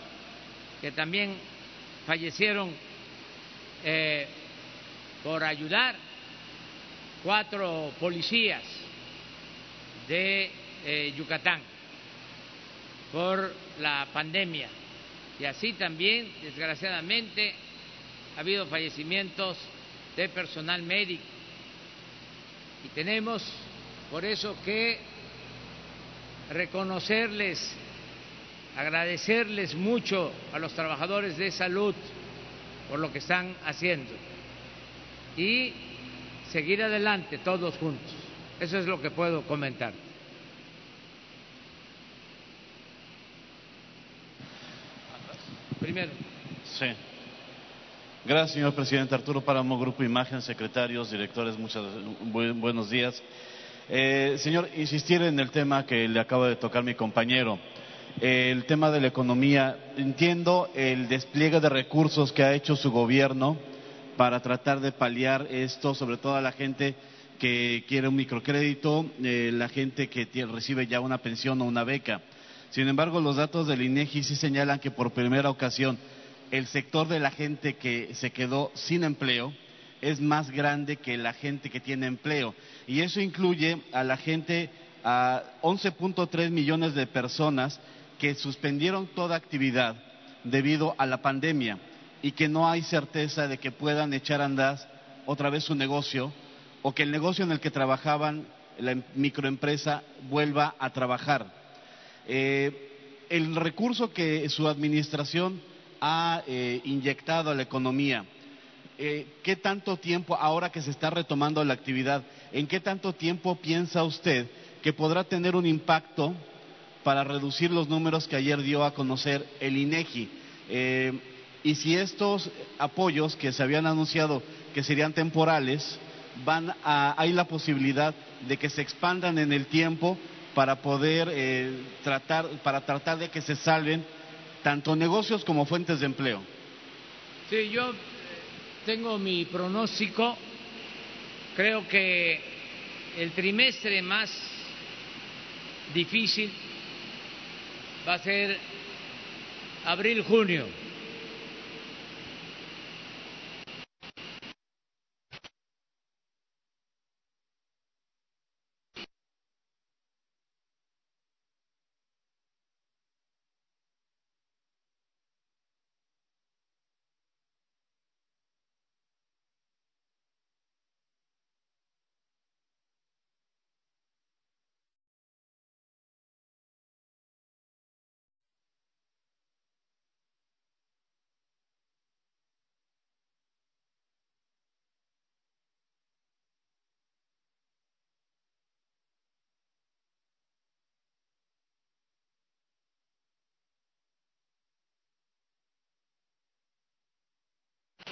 que también fallecieron eh, por ayudar cuatro policías de eh, Yucatán por la pandemia. Y así también, desgraciadamente, ha habido fallecimientos de personal médico. Y tenemos por eso que reconocerles, agradecerles mucho a los trabajadores de salud por lo que están haciendo y seguir adelante todos juntos. Eso es lo que puedo comentar. Sí. Gracias, señor presidente. Arturo Páramo, Grupo Imagen, secretarios, directores, muchas, buenos días. Eh, señor, insistir en el tema que le acaba de tocar mi compañero, el tema de la economía. Entiendo el despliegue de recursos que ha hecho su gobierno para tratar de paliar esto, sobre todo a la gente que quiere un microcrédito, eh, la gente que recibe ya una pensión o una beca. Sin embargo, los datos del INEGI sí señalan que por primera ocasión el sector de la gente que se quedó sin empleo es más grande que la gente que tiene empleo. Y eso incluye a la gente, a 11.3 millones de personas que suspendieron toda actividad debido a la pandemia y que no hay certeza de que puedan echar a andar otra vez su negocio o que el negocio en el que trabajaban, la microempresa, vuelva a trabajar. Eh, el recurso que su administración ha eh, inyectado a la economía, eh, ¿qué tanto tiempo, ahora que se está retomando la actividad, en qué tanto tiempo piensa usted que podrá tener un impacto para reducir los números que ayer dio a conocer el INEGI? y si estos apoyos que se habían anunciado que serían temporales, van a, hay la posibilidad de que se expandan en el tiempo para poder eh, tratar, para tratar de que se salven tanto negocios como fuentes de empleo. Sí, yo tengo mi pronóstico. Creo que el trimestre más difícil va a ser abril-junio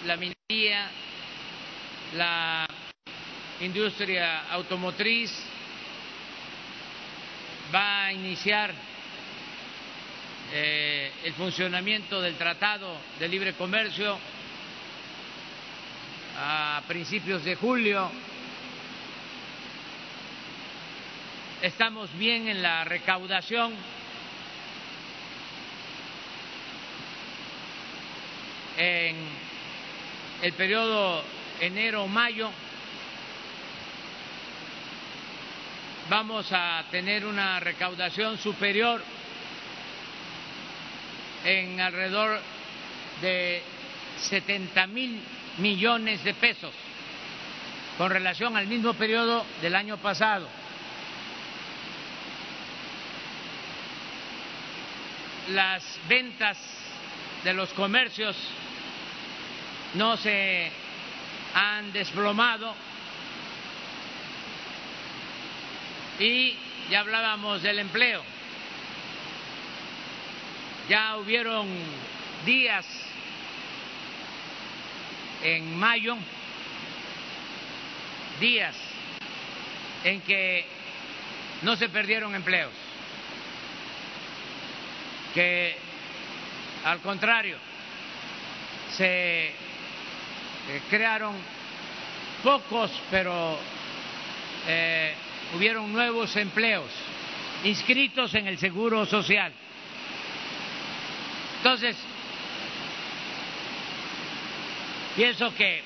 la minería, la industria automotriz, va a iniciar eh, el funcionamiento del Tratado de Libre Comercio a principios de julio. Estamos bien en la recaudación. En el periodo enero-mayo vamos a tener una recaudación superior en alrededor de 70 mil millones de pesos con relación al mismo periodo del año pasado. Las ventas de los comercios no se han desplomado Y ya hablábamos del empleo. Ya hubieron días en mayo, días en que no se perdieron empleos, que al contrario se crearon pocos, pero eh, hubieron nuevos empleos inscritos en el Seguro Social. Entonces, pienso que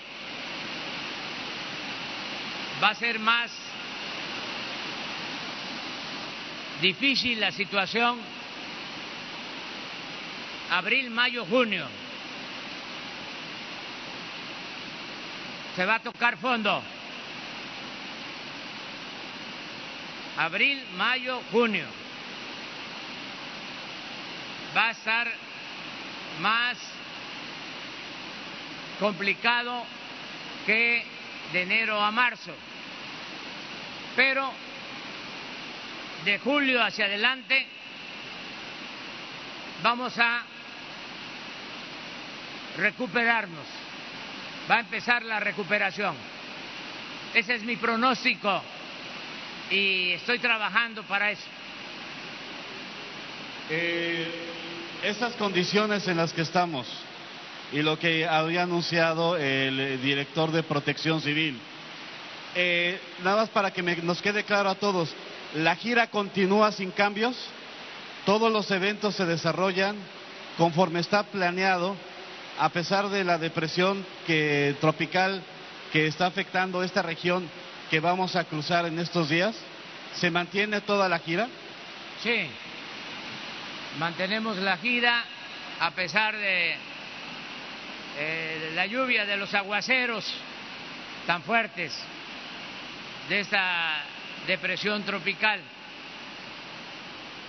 va a ser más difícil la situación abril, mayo, junio. Se va a tocar fondo. Abril, mayo, junio. Va a estar más complicado que de enero a marzo. Pero de julio hacia adelante vamos a recuperarnos. Va a empezar la recuperación. Ese es mi pronóstico y estoy trabajando para eso. Eh, esas condiciones en las que estamos y lo que había anunciado el director de Protección Civil, eh, nada más para que nos quede claro a todos, la gira continúa sin cambios, todos los eventos se desarrollan conforme está planeado, a pesar de la depresión que, tropical que está afectando esta región que vamos a cruzar en estos días. ¿Se mantiene toda la gira? Sí, mantenemos la gira a pesar de eh, la lluvia, de los aguaceros tan fuertes, de esta depresión tropical.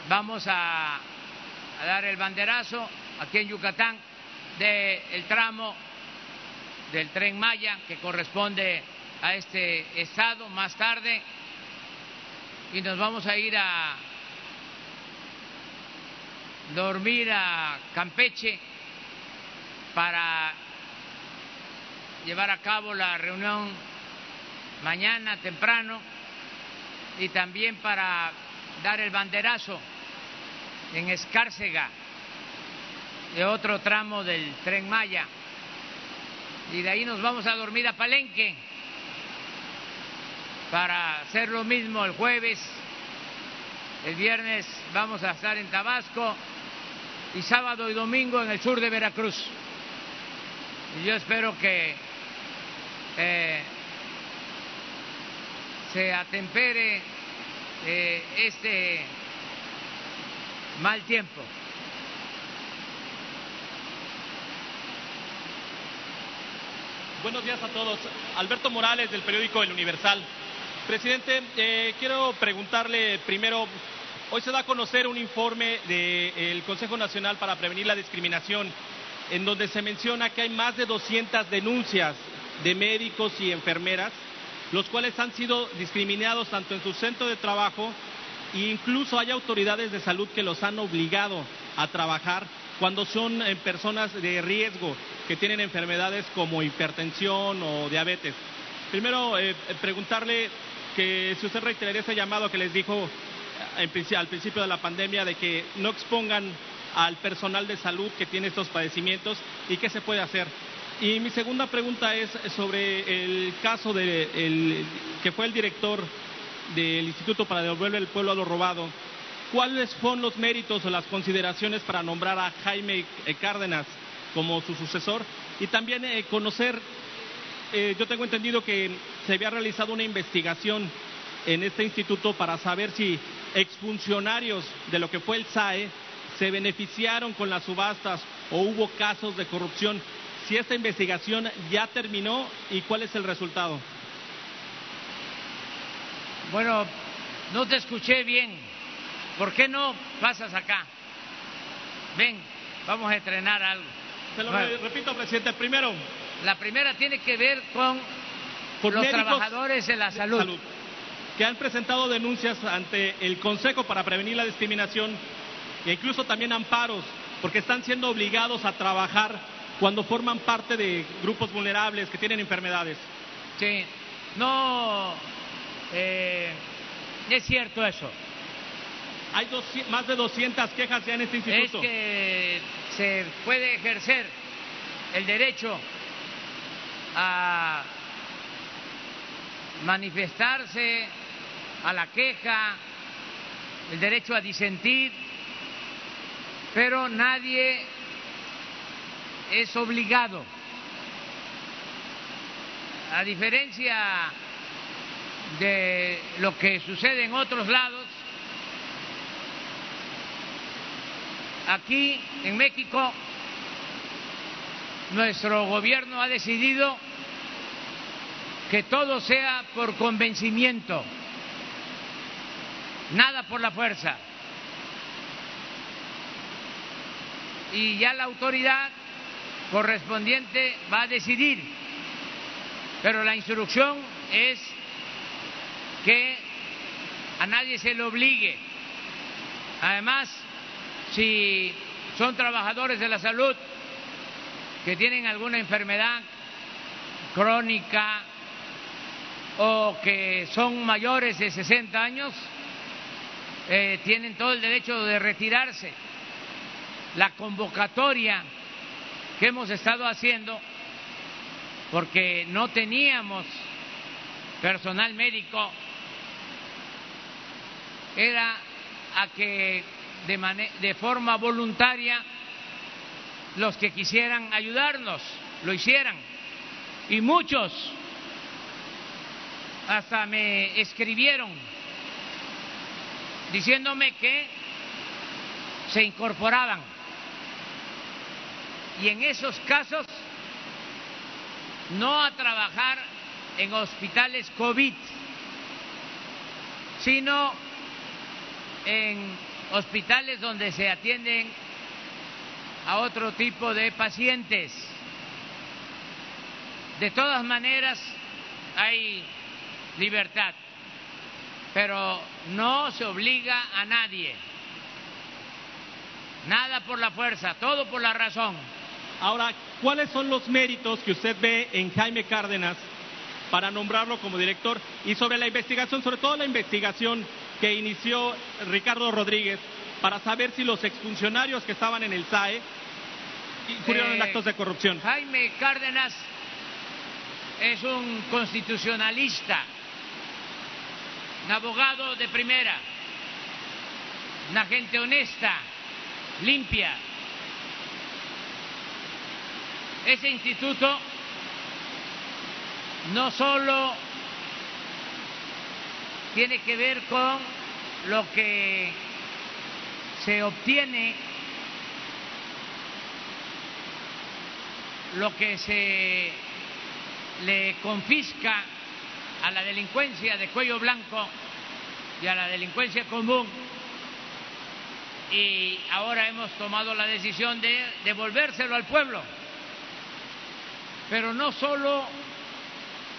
Vamos a, dar el banderazo aquí en Yucatán del tramo del tren Maya que corresponde a este estado más tarde. Y nos vamos a ir a dormir a Campeche para llevar a cabo la reunión mañana temprano y también para dar el banderazo en Escárcega de otro tramo del tren Maya. Y de ahí nos vamos a dormir a Palenque para hacer lo mismo el jueves. El viernes vamos a estar en Tabasco y sábado y domingo en el sur de Veracruz. Y yo espero que eh, se atempere eh, este mal tiempo. Buenos días a todos. Alberto Morales del periódico El Universal. Presidente, eh, quiero preguntarle primero, hoy se da a conocer un informe del Consejo Nacional para Prevenir la Discriminación, en donde se menciona que hay más de 200 denuncias de médicos y enfermeras, los cuales han sido discriminados tanto en su centro de trabajo e incluso hay autoridades de salud que los han obligado a trabajar cuando son eh, personas de riesgo que tienen enfermedades como hipertensión o diabetes. Primero, eh, preguntarle que si usted reiteraría ese llamado que les dijo eh, al principio de la pandemia de que no expongan al personal de salud que tiene estos padecimientos y qué se puede hacer. Y mi segunda pregunta es sobre el caso de que fue el director del Instituto para devolverle el pueblo a lo robado. ¿Cuáles son los méritos o las consideraciones para nombrar a Jaime Cárdenas como su sucesor? Y también eh, conocer eh, yo tengo entendido que se había realizado una investigación en este instituto para saber si exfuncionarios de lo que fue el SAE se beneficiaron con las subastas o hubo casos de corrupción. Si esta investigación ya terminó y cuál es el resultado. Bueno, no te escuché bien. ¿Por qué no pasas acá? Ven, vamos a entrenar algo. Se lo repito, presidente. Primero, la primera tiene que ver con los trabajadores de la salud. que han presentado denuncias ante el Consejo para Prevenir la Discriminación e incluso también amparos, porque están siendo obligados a trabajar cuando forman parte de grupos vulnerables que tienen enfermedades. Sí, no eh, es cierto eso. Hay más de 200 quejas ya en este instituto. Es que se puede ejercer el derecho a manifestarse, a la queja, el derecho a disentir, pero nadie es obligado. A diferencia de lo que sucede en otros lados, aquí en México nuestro gobierno ha decidido que todo sea por convencimiento, nada por la fuerza. Y ya la autoridad correspondiente va a decidir, pero la instrucción es que a nadie se le obligue. Además, si son trabajadores de la salud que tienen alguna enfermedad crónica, o que son mayores de 60 años eh, tienen todo el derecho de retirarse. La convocatoria que hemos estado haciendo, porque no teníamos personal médico, era a que de, de forma voluntaria los que quisieran ayudarnos lo hicieran. Y muchos hasta me escribieron diciéndome que se incorporaban. Y en esos casos, no a trabajar en hospitales COVID, sino en hospitales donde se atienden a otro tipo de pacientes. De todas maneras, hay libertad, pero no se obliga a nadie. Nada por la fuerza, todo por la razón. Ahora, ¿cuáles son los méritos que usted ve en Jaime Cárdenas para nombrarlo como director? Y sobre la investigación, sobre todo la investigación que inició Ricardo Rodríguez para saber si los exfuncionarios que estaban en el SAE incurrieron en eh, actos de corrupción. Jaime Cárdenas es un constitucionalista un abogado de primera, una gente honesta, limpia. Ese instituto no solo tiene que ver con lo que se obtiene, lo que se le confisca a la delincuencia de cuello blanco y a la delincuencia común y ahora hemos tomado la decisión de devolvérselo al pueblo. Pero no solo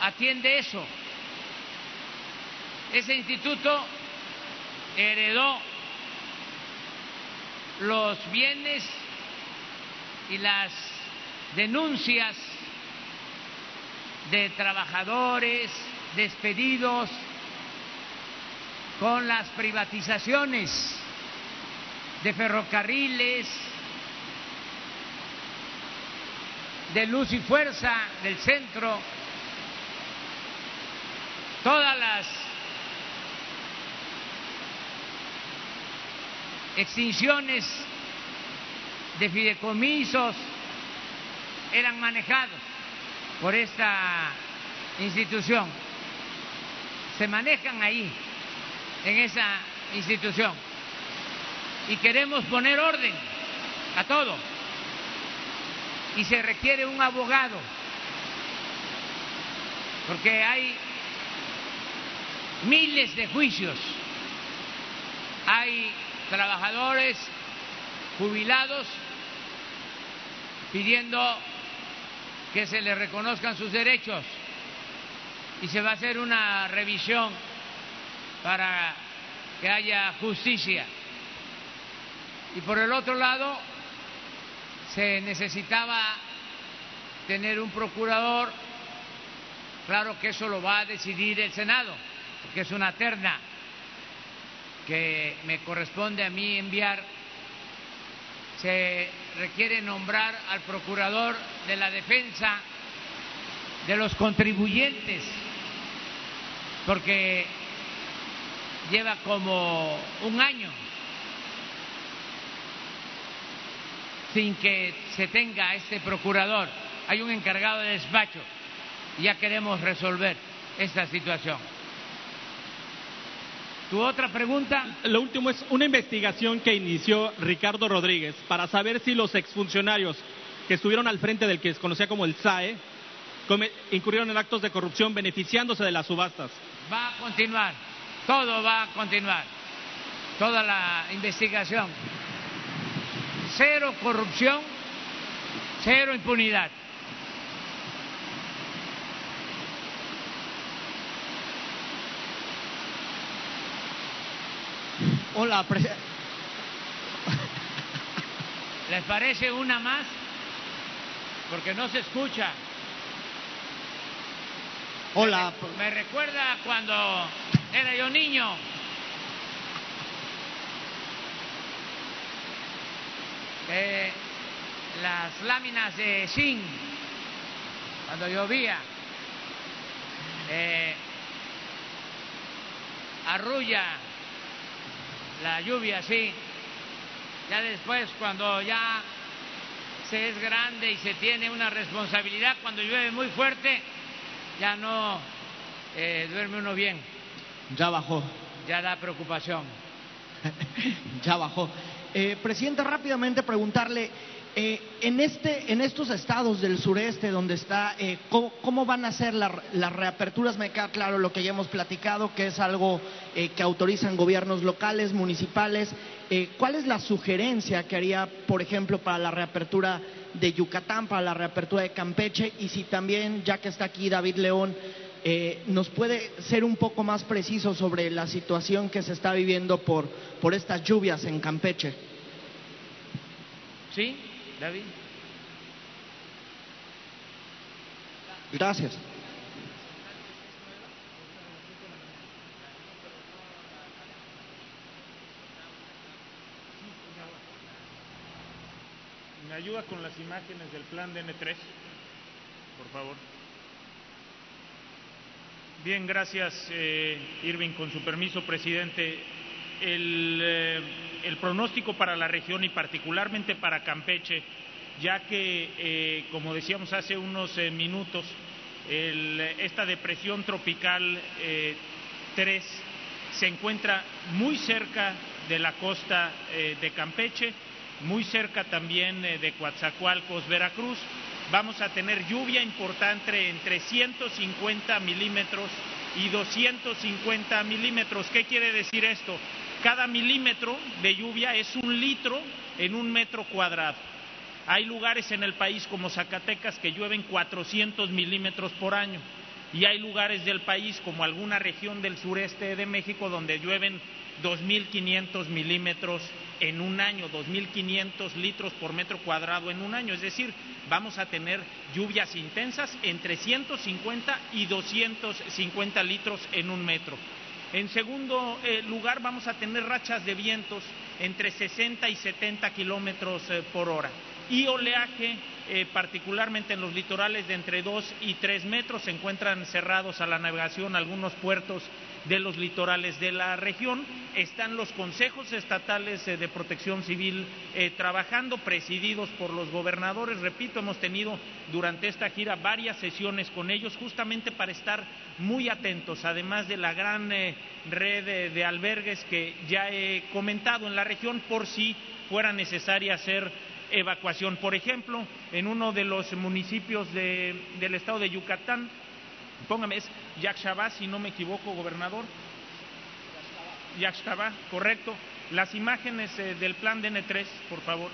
atiende eso. Ese instituto heredó los bienes y las denuncias de trabajadores, despedidos con las privatizaciones de ferrocarriles, de luz y fuerza del centro, todas las extinciones de fideicomisos eran manejados por esta institución se manejan ahí, en esa institución. Y queremos poner orden a todo. Y se requiere un abogado, porque hay miles de juicios. Hay trabajadores jubilados pidiendo que se les reconozcan sus derechos. Y se va a hacer una revisión para que haya justicia. Y por el otro lado, se necesitaba tener un procurador, claro que eso lo va a decidir el Senado, porque es una terna que me corresponde a mí enviar, se requiere nombrar al procurador de la defensa de los contribuyentes, porque lleva como un año sin que se tenga este procurador. Hay un encargado de despacho y ya queremos resolver esta situación. ¿Tu otra pregunta? Lo último es una investigación que inició Ricardo Rodríguez para saber si los exfuncionarios que estuvieron al frente del que se conocía como el SAE incurrieron en actos de corrupción beneficiándose de las subastas. Va a continuar, todo va a continuar, toda la investigación. Cero corrupción, cero impunidad. Hola, ¿Les parece una más? Porque no se escucha. Hola. Me, recuerda cuando era yo niño. las láminas de zinc, cuando llovía, eh, arrulla la lluvia, sí. Ya después, cuando ya se es grande y se tiene una responsabilidad, cuando llueve muy fuerte, ya no eh, duerme uno bien. Ya bajó. Ya da preocupación. ya bajó. Eh, presidente, rápidamente preguntarle, eh, en, este, en estos estados del sureste donde está, eh, ¿cómo, van a ser las reaperturas? Me queda claro lo que ya hemos platicado, que es algo eh, que autorizan gobiernos locales, municipales. ¿Cuál es la sugerencia que haría, por ejemplo, para la reapertura de Yucatán, para la reapertura de Campeche? Y si también, ya que está aquí David León, nos puede ser un poco más preciso sobre la situación que se está viviendo por, por estas lluvias en Campeche. Sí, David. Gracias. ¿Me ayuda con las imágenes del plan de N3? Por favor. Bien, gracias, eh, Irving. Con su permiso, presidente. El. Eh, el pronóstico para la región y particularmente para Campeche, ya que, eh, como decíamos hace unos eh, minutos, esta depresión tropical 3 eh, se encuentra muy cerca de la costa de Campeche, muy cerca también de Coatzacoalcos, Veracruz. Vamos a tener lluvia importante entre 150 milímetros y 250 milímetros. ¿Qué quiere decir esto? Cada milímetro de lluvia es un litro en un metro cuadrado. Hay lugares en el país como Zacatecas que llueven 400 milímetros por año y hay lugares del país como alguna región del sureste de México donde llueven 2.500 milímetros en un año, 2.500 litros por metro cuadrado en un año. Es decir, vamos a tener lluvias intensas entre 150 y 250 litros en un metro. En segundo eh, lugar, vamos a tener rachas de vientos entre 60 y 70 kilómetros eh, por hora y oleaje, eh, particularmente en los litorales de entre 2 y 3 metros. Se encuentran cerrados a la navegación algunos puertos de los litorales de la región. Están los consejos estatales de protección civil trabajando, presididos por los gobernadores. Repito, hemos tenido durante esta gira varias sesiones con ellos justamente para estar muy atentos, además de la gran eh, red de, albergues que ya he comentado en la región por si fuera necesaria hacer evacuación. Por ejemplo, en uno de los municipios del estado de Yucatán, póngame, es Yaxabá, si no me equivoco, gobernador. Yaxabá, correcto. Las imágenes eh, del plan de N3, por favor.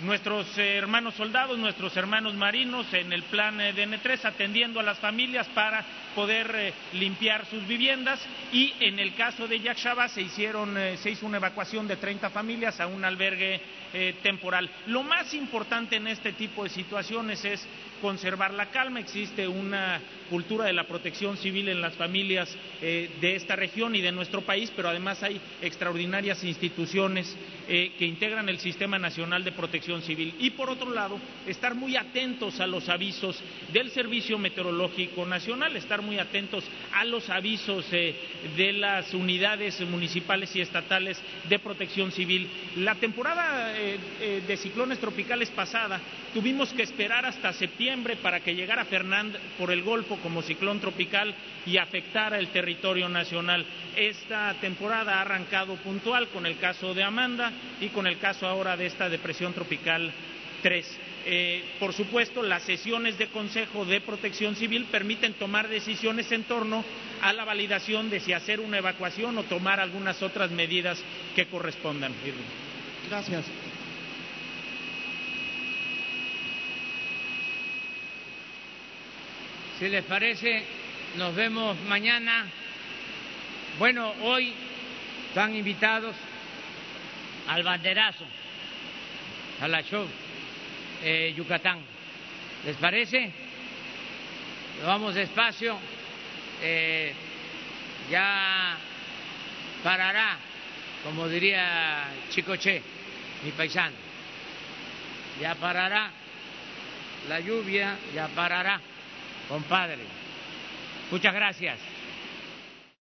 nuestros hermanos soldados, nuestros hermanos marinos en el plan de N3 atendiendo a las familias para poder eh, limpiar sus viviendas y en el caso de Yaxaba se hicieron eh, se hizo una evacuación de 30 familias a un albergue eh, temporal. Lo más importante en este tipo de situaciones es conservar la calma. Existe una cultura de la protección civil en las familias eh, de esta región y de nuestro país, pero además hay extraordinarias instituciones eh, que integran el Sistema Nacional de Protección Civil. Y por otro lado, estar muy atentos a los avisos del Servicio Meteorológico Nacional, estar muy atentos a los avisos de las unidades municipales y estatales de protección civil. La temporada eh, eh, de ciclones tropicales pasada, tuvimos que esperar hasta septiembre para que llegara Fernand por el Golfo como ciclón tropical y afectara el territorio nacional. Esta temporada ha arrancado puntual con el caso de Amanda y con el caso ahora de esta depresión tropical 3. Eh, por supuesto, las sesiones de Consejo de Protección Civil permiten tomar decisiones en torno a la validación de si hacer una evacuación o tomar algunas otras medidas que correspondan. Gracias. Si les parece, nos vemos mañana. Bueno, hoy están invitados al banderazo, a la show eh, Yucatán. ¿Les parece? Vamos despacio. Eh, ya parará, como diría Chicoche, mi paisano. Ya parará la lluvia, ya parará compadre. Muchas gracias.